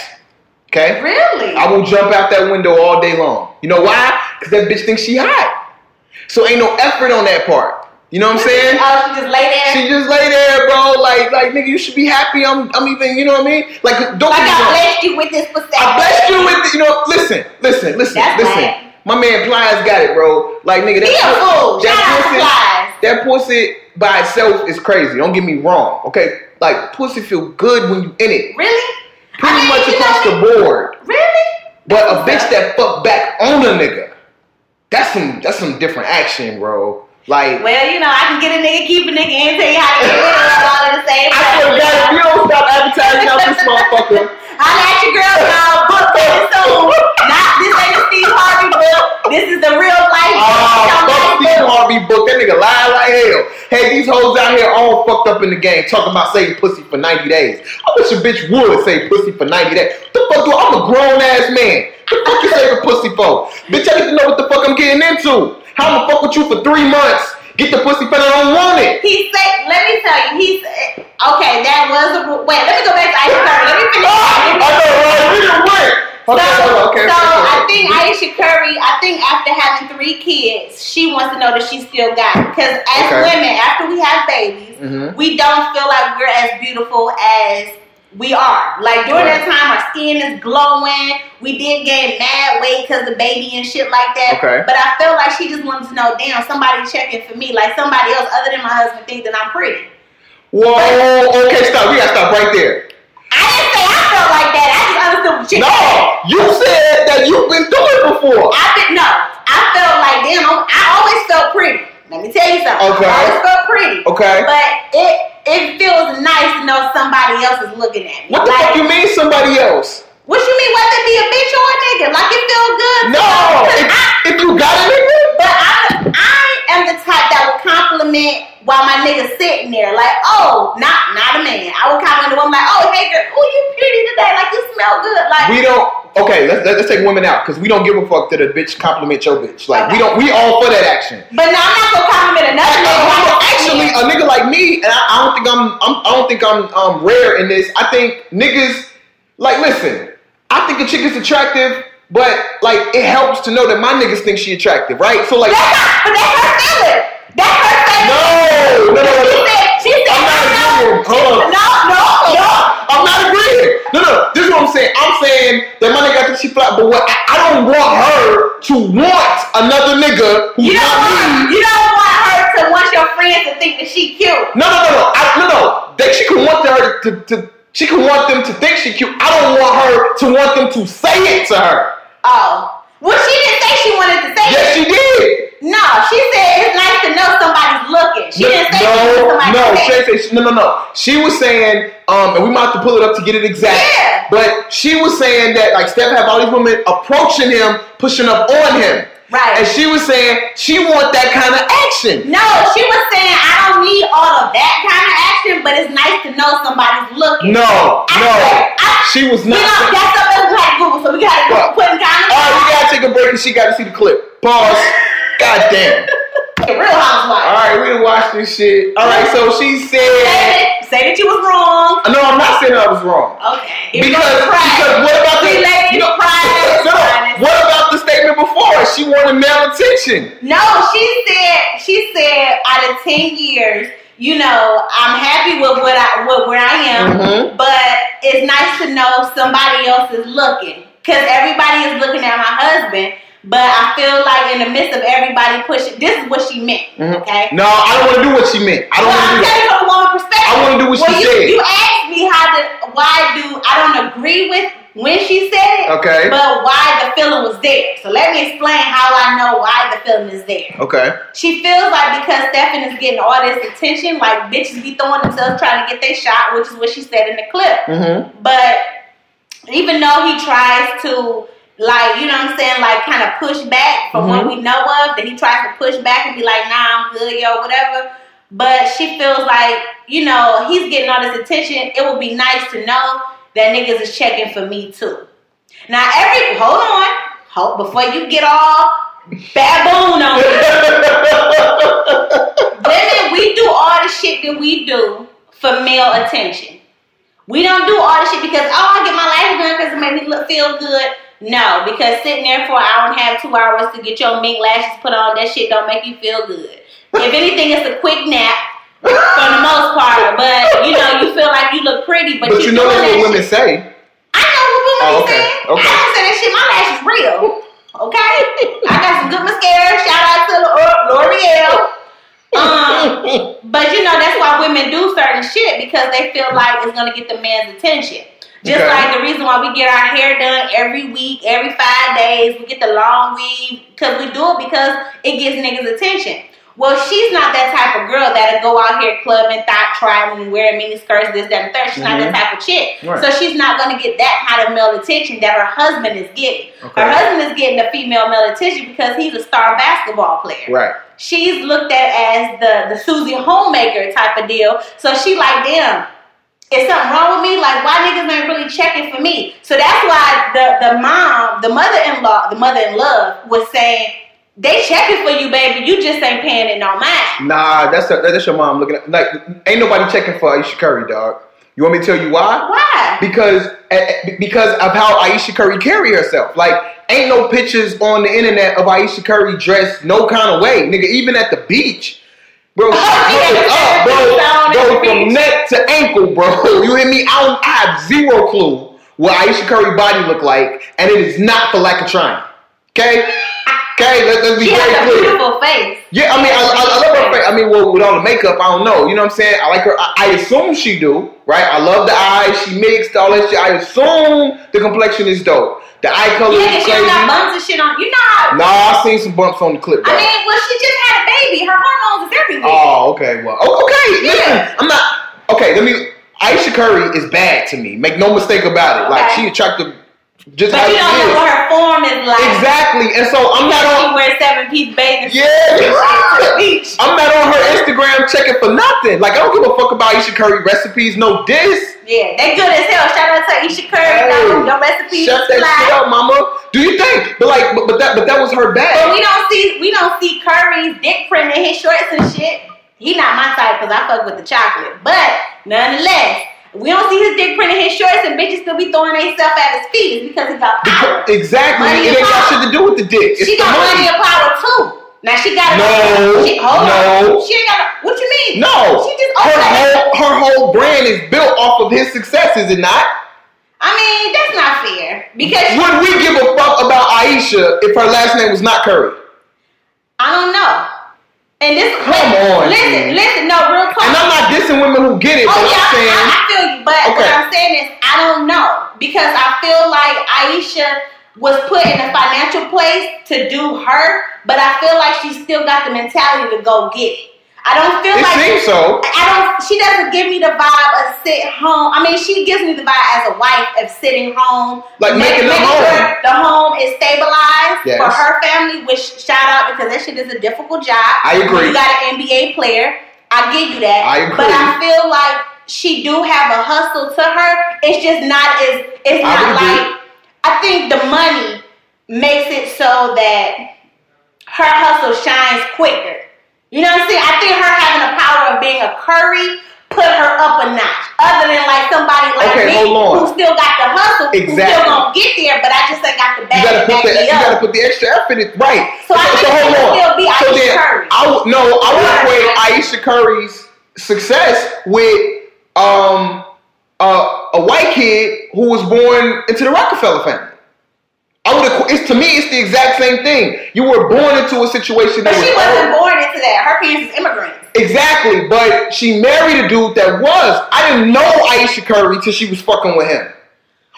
Okay? Really? I will jump out that window all day long. You know why? Because that bitch thinks she hot. So ain't no effort on that part. You know what I'm saying? Oh, she just lay there. She just lay there, bro. Like, like nigga, you should be happy. I'm, I'm even. You know what I mean? Like, don't like I blessed you with this pussy. I blessed you with, the, you know. Listen, listen, listen, That's listen. bad. My man Plies got it, bro. Like, nigga, He a that, fool. that pussy, that pussy by itself is crazy. Don't get me wrong, okay? Like, pussy feel good when you in it, Really? pretty I mean, much across the board. Really? But a bitch that fuck back on a nigga, that's some that's some different action, bro. Like, Well, you know, I can get a nigga, keep a nigga, and tell you how to get rid of it all at the same I time. swear to God, if you don't stop advertising out this motherfucker, Holla at your girl, y'all. Book coming soon. Not this ain't a Steve Harvey book. This is the real life. Oh, Y'all fuck Steve. Harvey book. That nigga lie like hell. Hey, these hoes out here all fucked up in the game talking about saving pussy for 90 days. I wish a bitch would say pussy for 90 days. What the fuck do I'm a grown ass man. What the fuck you saving pussy for? Bitch, I need to know what the fuck I'm getting into. How I'ma fuck with you for three months? Get the pussy, but I don't want it. He said, let me tell you, he said, okay, that was a, wait, let me go back to Ayesha Curry. Let me finish. Ah, I know, right? We done went. So, Okay, okay, okay, so okay. I think Ayesha Curry, I think after having three kids, she wants to know that she still got it. Because as Okay. women, after we have babies, Mhm. we don't feel like we're as beautiful as we are. Like during Right. that time, our skin is glowing. We did gain mad weight because of baby and shit like that. Okay. But I felt like she just wanted to know, damn, somebody checking for me. Like somebody else other than my husband thinks that I'm pretty. Whoa, okay, stop. We gotta stop right there. I didn't say I felt like that. I just understood what you No, you said that you've been doing it before. I did no. I felt like damn. I always felt pretty. Let me tell you something. Okay. I always felt pretty. Okay. But it it feels nice to know somebody else is looking at me. What the like, fuck you mean somebody else? What you mean, whether it be a bitch or a nigga? Like it feel good. No, if, I, if you got a nigga, but I, I am the type that would compliment while my nigga sitting there. Like, oh, not not a man. I would compliment the woman like, oh, hey girl, oh, you pretty today. Like you smell good. Like we don't. Okay, let's let's take women out because we don't give a fuck that a bitch compliment your bitch. Like we don't. We all for that action. But no, I'm not gonna compliment another nigga. actually, a nigga like me, and I, I don't think I'm, I'm, I don't think I'm um, rare in this. I think niggas, like, listen, I think a chick is attractive, but like, it helps to know that my niggas think she attractive, right? So like. That's not, but that's her feeling. That's her feeling. no, no, no, She said, she said, I'm not no, agreeing. Hold on. no, no, no. I'm not agreeing. No, no, this is what I'm saying. I'm saying that my nigga, I think she flat, but what I, I don't want her to want another nigga who's You don't not want, me. you don't want her to want your friends to think that she cute. No, no, no, no. I, no, no. They, she can want her to, to, she can want them to think she cute. I don't want her to want them to say it to her. Oh. Well, she didn't say she wanted to say Yes, it. she did. No, she said it's nice to know somebody's looking. She no, didn't say she wanted no, somebody no, to she say, no, no, no. She was saying, um, and we might have to pull it up to get it exact. Yeah. But she was saying that like Steph have all these women approaching him, pushing up on him. Right. And she was saying she want that kind of action. No, she was saying I don't need all of that kind of action, but it's nice to know somebody's looking. No, I no. said- I- She was not. know saying- that's something we had to Google, so we gotta What? put in kind All right, we gotta take a break and she got to see the clip. Pause. God damn. Real housewife. All right, we watched this shit. All right, so she Say said, that, say that you was wrong. "No, I'm not saying I was wrong." Okay. Because, because what about the See, ladies, no, pride, no, no, what about the statement before? She wanted male attention. No, she said she said out of ten years, you know, I'm happy with what I with where I am, Mhm. but it's nice to know somebody else is looking because everybody is looking at my husband. But I feel like in the midst of everybody pushing, this is what she meant. Mhm. Okay. No, I don't want to do what she meant. I don't well, want to I'm do that. telling from a woman perspective. I wanna do what she you, said. You asked me how did why do I don't agree with when she said it, Okay. but why the feeling was there. So let me explain how I know why the feeling is there. Okay. She feels like because Stephen is getting all this attention, like bitches be throwing themselves trying to get their shot, which is what she said in the clip. Mm-hmm. But even though he tries to, like, you know what I'm saying, like kind of push back from what Mhm. we know of, that he tries to push back and be like, nah, I'm good, yo, whatever. But she feels like, you know, he's getting all this attention. It would be nice to know that niggas is checking for me too. Now, every, hold on, hold, before you get all baboon on me. Women, we do all the shit that we do for male attention. We don't do all the shit because oh I get my lashes done because it made me look feel good. No, because sitting there for an hour and a half, two hours to get your mink lashes put on, that shit don't make you feel good. If anything, it's a quick nap for the most part. But you know, you feel like you look pretty, but, But you know doing that's that what women shit. say. I know what women Oh, okay, saying. okay. I don't say that shit. My lash is real. Okay, I got some good mascara. Shout out to L'O- L'Oreal. Um, but you know that's why women do certain shit because they feel like it's gonna get the man's attention. Just Okay. like the reason why we get our hair done every week, every five days, we get the long weave because we do it because it gets niggas attention. Well, she's not that type of girl that'll go out here clubbing, thought and wearing mini skirts, this, that, and third. She's not that Mhm. type of chick. Right. So she's not gonna get that kind of male attention that her husband is getting. Okay. Her husband is getting the female male attention because he's a star basketball player Right. she's looked at as the the Susie homemaker type of deal. So she like, damn, is something wrong with me? Like, why niggas ain't really checking for me? So that's why the the mom, the mother-in-law, the mother-in-law was saying, they checking for you, baby. You just ain't paying it no mind. Nah, that's that's your mom looking at like ain't nobody checking for Ayesha Curry, dog. You want me to tell you why? Why? Because eh, because of how Ayesha Curry carry herself. Like, ain't no pictures on the internet of Ayesha Curry dressed no kind of way, nigga. Even at the beach, bro. She yeah, up, bro. down at Bro, to ankle, bro. You hear me? I, don't, I have zero clue what Ayesha Curry body look like, and it is not for lack of trying. Okay, okay. Let, let's be She very has a clear. beautiful face. Yeah, I mean, I, I, I love her face. I mean, well, with all the makeup, I don't know. You know what I'm saying? I like her. I, I assume she do, right? I love the eyes. She mixed all that shit. I assume the complexion is dope. The eye color Yeah, is she don't got bumps and shit on. You know how? Nah, I seen some bumps on the clip. Bro. I mean, well, she just had a baby. Her hormones is everywhere. oh, okay. Well, oh, okay. Yeah. Listen, I'm not. Okay, let me. Ayesha Curry is bad to me. Make no mistake about it. Like Okay. she attractive just But you don't know is. what her form is like. Exactly. And so I'm not on. She wears seven piece bathing Yeah. to the beach. I'm not on her Instagram checking for nothing. Like I don't give a fuck about Ayesha Curry recipes. No diss. Yeah, they good as hell. Shout out to Isha Curry. Hey, Hey, your recipes Shut that fly. shit up, mama. Do you think? But like, but, but that, but that was her bad. But we don't see we don't see Curry's dick print in his shorts and shit. He not my type because I fuck with the chocolate. But nonetheless, we don't see his dick print in his shorts and bitches still be throwing themselves at his feet. Because he got power. Exactly. Money it ain't got shit to do with the dick. It's she the got money money. and power too. Now she got No, She, hold no. on. She ain't got. What you mean? No, She just her whole her whole brand is built off of his success, is it not? I mean, that's not fair because Would we give a fuck about Ayesha if her last name was not Curry? I don't know. And this Come on, listen, dude. listen, no, real talk. And I'm not dissing women who get it, Oh but yeah, I'm saying, I, I feel you, but what I'm saying is I don't know because I feel like Ayesha was put in a financial place to do her, but I feel like she still got the mentality to go get it. I don't feel it like seems so. I don't. She doesn't give me the vibe of sit home. I mean, she gives me the vibe as a wife of sitting home, Like making the home. sure the home is stabilized Yes. for her family. Which shout out because that shit is a difficult job. I agree. You got an NBA player. I give you that. I agree. But I feel like she do have a hustle to her. It's just not as. It's not agree. like. I think the money makes it so that her hustle shines quicker. You know what I'm saying? I think her having the power of being a Curry put her up a notch. Other than like somebody like Okay, me hold on. who still got the hustle, who still gonna get there, but I just ain't got the You gotta put the you up. gotta put the extra effort in right. So I think she would still be so Ayesha then, Curry. I no, I would equate Ayesha Curry's success with um uh, a white kid who was born into the Rockefeller family. I would equ- it's to me it's the exact same thing. You were born into a situation that But she was wasn't born into that. Her parents is immigrants. Exactly, but she married a dude that was. I didn't know Ayesha Curry till she was fucking with him.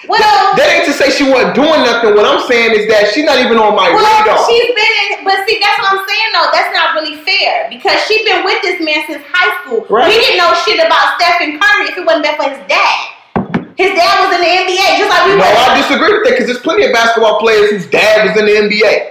Well, That ain't to say she wasn't doing nothing. What I'm saying is that she's not even on my well, radar. she's been in, but see, that's what I'm saying though. That's not really fair because she's been with this man since high school. Right. We didn't know shit about Stephen Curry if it wasn't been for his dad. His dad was in the NBA, just like we no. I disagree with that because there's plenty of basketball players whose dad was in the NBA.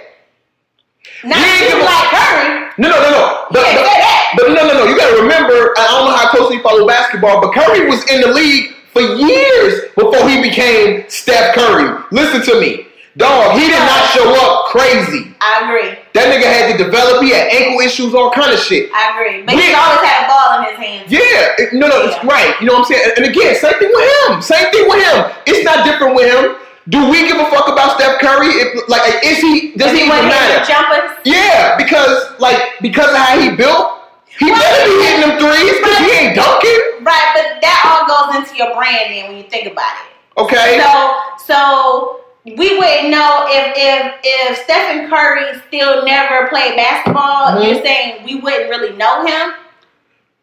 Not You ain't you give a- like Curry. No, no, no, no. But, Yeah, but no, no, no. You got to remember. I don't know how closely you follow basketball, but Curry was in the league for years before he became Steph Curry. Listen to me, dog. He did not show up crazy. I agree. That nigga had to develop. He had ankle issues, all kind of shit. I agree. But We- he's always had a ball in his hands. Yeah, no, no, it's Yeah. right. You know what I'm saying? And again, same thing with him. Same thing with him. It's not different with him. Do we give a fuck about Steph Curry? If, like, is he? Does he he even matter? jumpers. Yeah, because like because of how he built, he Well, better be hitting them threes because he ain't dunking. Right, but that all goes into your brand then when you think about it. Okay. So so we wouldn't know if if if Stephen Curry still never played basketball, Mhm. you're saying we wouldn't really know him.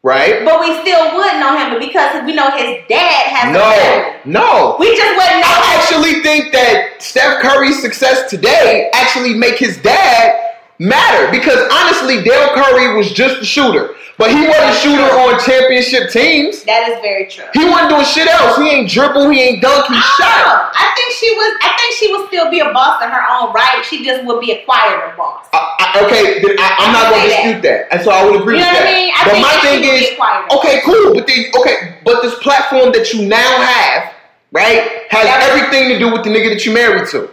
right? But we still would know him but because we know his dad has No, no. We just wouldn't know I actually think that Steph Curry's success today actually make his dad matter because honestly, Dell Curry was just a shooter, but he wasn't a shooter on championship teams. that is very true. He wasn't doing shit else. He ain't dribble. He ain't dunk. He I shot. know. I think she was. I think she would still be a boss in her own right. She just would be a quieter boss. I, I, okay, then I, I'm not going to Say that. dispute that, and so I would agree You know with what that. I mean? I but my thing is, okay, cool, but then okay, but this platform that you now have, right, has everything to do with the nigga that you married to.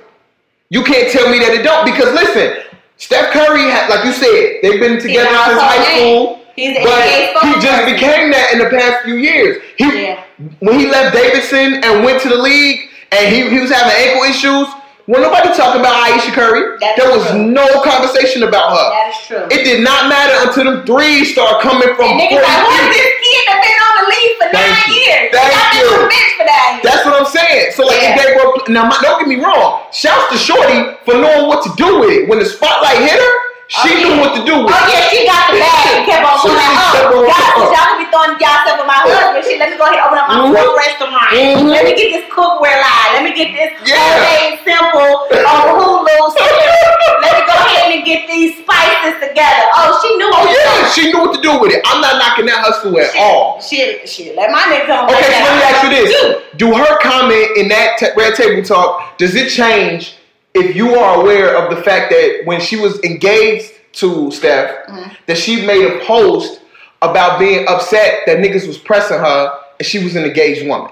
You can't tell me that it don't because listen, Steph Curry, like you said, they've been together since high school. He's But he just became that in the past few years. He Yeah. when he left Davidson and went to the league, and he, he was having ankle issues. When nobody talking about Ayesha Curry, That there is was true. no conversation about her. That is true. It did not matter until them threes start coming from And niggas 40 like, who's this kid that been on the league for Thank nine you. years? Thank Y'all been you. bitch for nine years. That's what I'm saying. So like, Yeah. if they were now, my, don't get me wrong. Shouts to Shorty for knowing what to do with it. When the spotlight hit her, she Oh, knew what to do with it. Oh yeah, she got the bag and kept on So going she oh, y'all, y'all can be throwing y'all stuff with my husband, shit, let me go ahead and open up my Mhm. food restaurant. Mhm. Let me get this cookware line. Let me get this Yeah. simple on Hulu series. Let me go ahead and get these spices together. Oh, she knew Oh what to yeah, do. she knew what to do with it. I'm not knocking that hustle at Shit, all. She, shit. Let my nigga come. Okay, so let me ask you this: Do her comment in that t- red table talk does it change if you are aware of the fact that when she was engaged to Steph, Mm-hmm. that she made a post about being upset that niggas was pressing her and she was an engaged woman?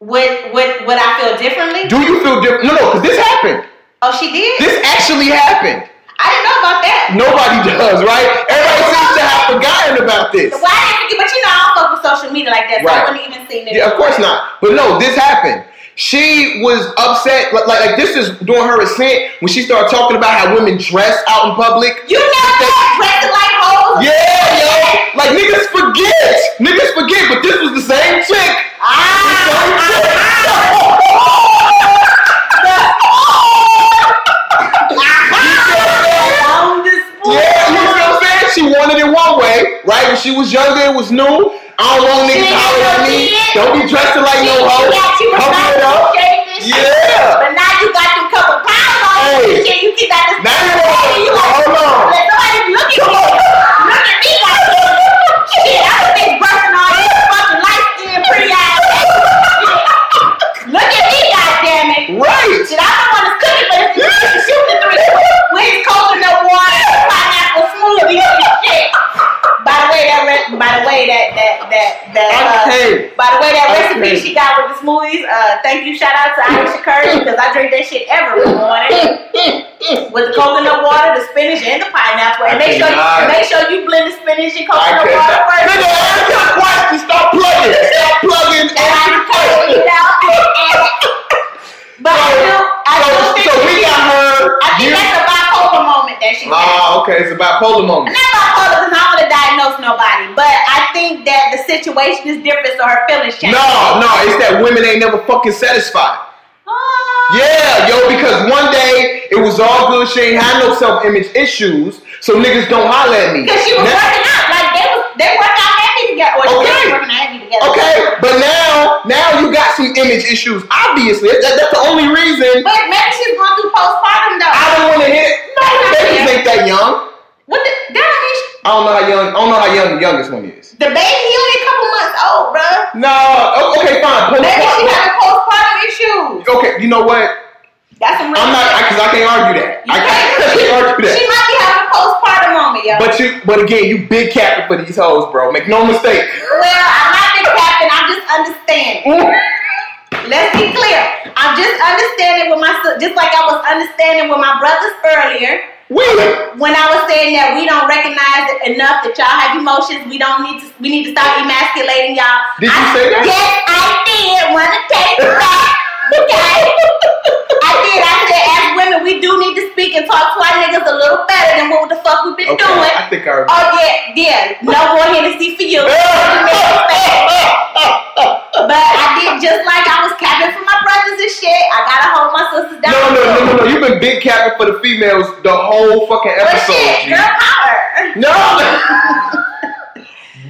Would would would I feel differently? Do you feel different? No, no, because this happened. oh, she did. This actually happened. I didn't know about that. Nobody does, right? Everybody seems to have forgotten about this. Well, I didn't, but you know, I don't fuck with social media like that, so Right. I wouldn't even seen it. Yeah, of course not. But no, this happened. She was upset, like, like, like this is during her ascent when she started talking about how women dress out in public. You know that dressing like hoes. Yeah, yo, like niggas forget, niggas forget, but this was the same chick. On this Yeah, you know what I'm saying? She wanted it one way, right? When she was younger, it was new. I don't want niggas She hollering at me. Don't be dressing like no hoe. you Cover it up. Yeah. But now you got them couple pounds on Hey. you. You keep. Now you want- you hold on. Let somebody look at Come way, that re- by the way that that that that uh, by the way that Okay. recipe she got with the smoothies, uh, thank you, shout out to Ayesha Curry because I drink that shit every morning with the coconut water, the spinach, and the pineapple. And I make sure you, make sure you blend the spinach and coconut water first. Nigga, ask your question. Stop plugging. Stop plugging. And I Answer the can tell you question. know. But I do, I So, think so we got her. I think you- that's a bipolar moment that she had. Ah, okay. It's a bipolar moment. Not bipolar because I don't want to diagnose nobody, but I think that the situation is different, so her feelings change. No, no. It's that women ain't never fucking satisfied. Oh. Yeah, yo, because one day it was all good. She ain't had no self image issues, so niggas don't holler at me. Because she was Now- working out, like they was they worked out heavy together, or Okay. working out heavy together. Okay, but now, now you got some image issues. Obviously, that, that's the only reason But maybe she's going through postpartum though. I don't want to hit. It. No, babies ain't that young. what the, that don't mean she- I don't know how young. I don't know how young the youngest one is. the baby only a couple months old, bro. No, okay, fine. Maybe she Postpartum. having postpartum issues. Okay, you know what? That's some real I'm not because I, can't argue that. You I can't, I can't- argue She might be having a postpartum moment, yo. But you, but again, you big capping for these hoes, bro. Make no mistake. well, I'm not the captain. I'm just understanding. Let's be clear. I'm just understanding with my just like I was understanding with my brothers earlier. We. when I was saying that we don't recognize it enough that y'all have emotions, we don't need to we need to stop emasculating y'all. Did you say that? Yes, I did. Wanna take it back. Okay. I did. I said as women we do need to speak and talk to our niggas a little better than what the fuck we've been Okay, doing. I think I. Oh yeah, yeah. No more Hennessy for you. But I did just like I was capping for my brothers and shit. I gotta hold my sisters down. No, no, no, no, no. You've been big capping for the females the whole fucking episode. shit, G. girl power. No.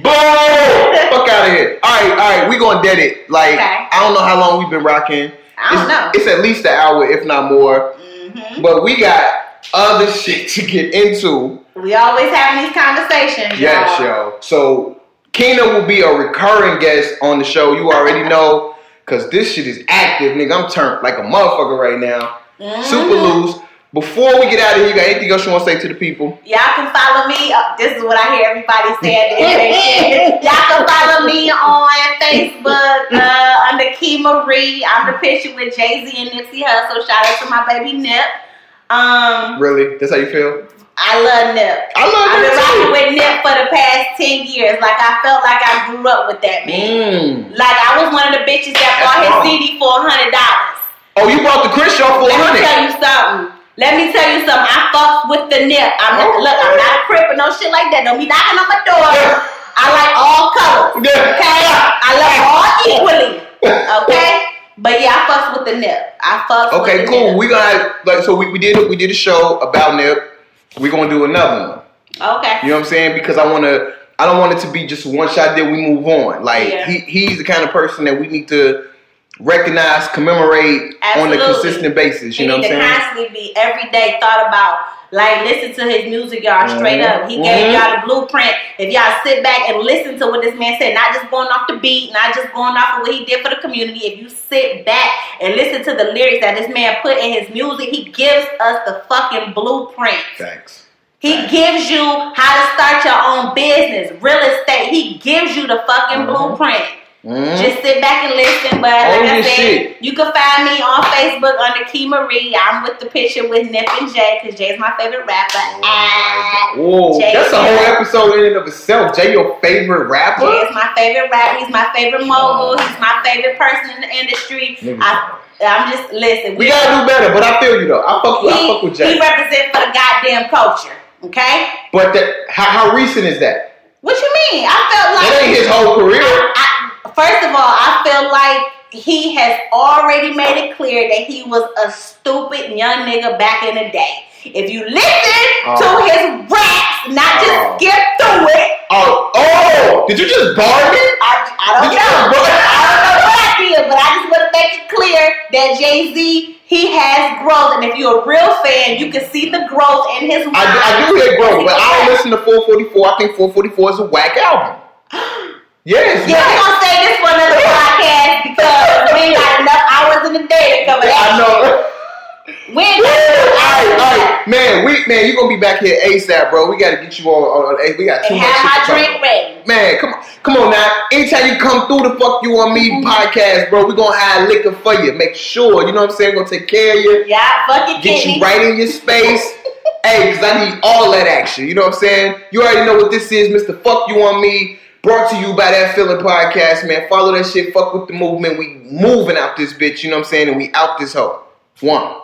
Boom! Fuck out of here. All right, all right. We gonna dead it. Like Okay. I don't know how long we've been rocking. I don't it's, know. It's at least an hour, if not more. hmm But we got other shit to get into. We always having these conversations, Yes, y'all. yo. So Keena will be a recurring guest on the show. You already know, cause this shit is active, nigga. I'm turned like a motherfucker right now. Mhm. Super loose. Before we get out of here, you got anything else you want to say to the people? Y'all can follow me. Uh, this is what I hear everybody saying. in their shit. Y'all can follow me on Facebook uh, under Key Marie. I'm the picture with Jay Z and Nipsey Hussle. Shout out to my baby Nip. Um, Really? That's how you feel? I love Nip. I love I've been rocking with Nip for the past ten years. Like I felt like I grew up with that man. Mm. Like I was one of the bitches that That's bought his. CD for a hundred dollars. Oh, you brought the Chris show for hundred. Let me tell you something. Let me tell you something. I fucks with the nip. I'm not, Oh. look, I'm not a crip or no shit like that. Don't be knocking on my door. I like all colors. Okay? I love all equally. Okay? But yeah, I fucks with the nip. I fucks with Okay, cool. nip. We gonna like so we, we did we did a show about Nip. We're gonna do another one. Okay. You know what I'm saying? Because I wanna I don't want it to be just one shot then we move on. Like Yeah. he he's the kind of person that we need to recognize, commemorate on a consistent basis. You He know what I'm saying? constantly be every day thought about. Like listen to his music, y'all. Straight Mhm. up, he gave Mhm. y'all the blueprint. If y'all sit back and listen to what this man said, not just going off the beat, not just going off of what he did for the community. If you sit back and listen to the lyrics that this man put in his music, he gives us the fucking blueprint. Facts. He gives you how to start your own business, real estate. He gives you the fucking Mhm. blueprint. Mhm. Just sit back and listen. But like I said, shit. you can find me on Facebook under Key Marie. I'm with the picture with Nip and Jay because Jay's my favorite rapper. Ah, Whoa, Jay- that's a whole episode in and of itself. Jay, your favorite rapper? Jay is my favorite rapper. He's my favorite mogul. He's my favorite person in the industry. I, I'm just listen. We gotta do better, but I feel you though. I fuck with, I fuck with Jay. he represents for the goddamn culture. Okay. But that, how, how recent is that? What you mean? I felt like That ain't his whole career. I, first of all, I feel like he has already made it clear that he was a stupid young nigga back in the day. If you listen Oh. to his raps, not Oh. just skip through it, Oh, oh! Did you just bar me? I, I don't Did know. I don't know what I did, but I just want to make it clear that Jay Z he has growth, and if you're a real fan, you can see the growth in his. I, I do hear growth, but I don't listen to 444. I think 444 is a whack album. Yes, Yeah, we're gonna say this for another podcast because we ain't got enough hours in the day to cover that. I know. We ain't got All enough right, hours. all right, man. We man, you gonna be back here ASAP, bro. We gotta get you on. on, on we got too And much have my shit to talk drink about. ready. Man, come on, come on now. Anytime you come through the fuck you on me mm-hmm. podcast, bro, we gonna have liquor for you. Make sure, you know what I'm saying. Gonna take care of you, Yeah, fuck it, get kidney. you right in your space. hey, cause I need all that action. You know what I'm saying? You already know what this is, Mr. Fuck You on Me. Brought to you by that feeling podcast, man. Follow that shit. Fuck with the movement. We moving out this bitch. You know what I'm saying? And we out this hoe. One.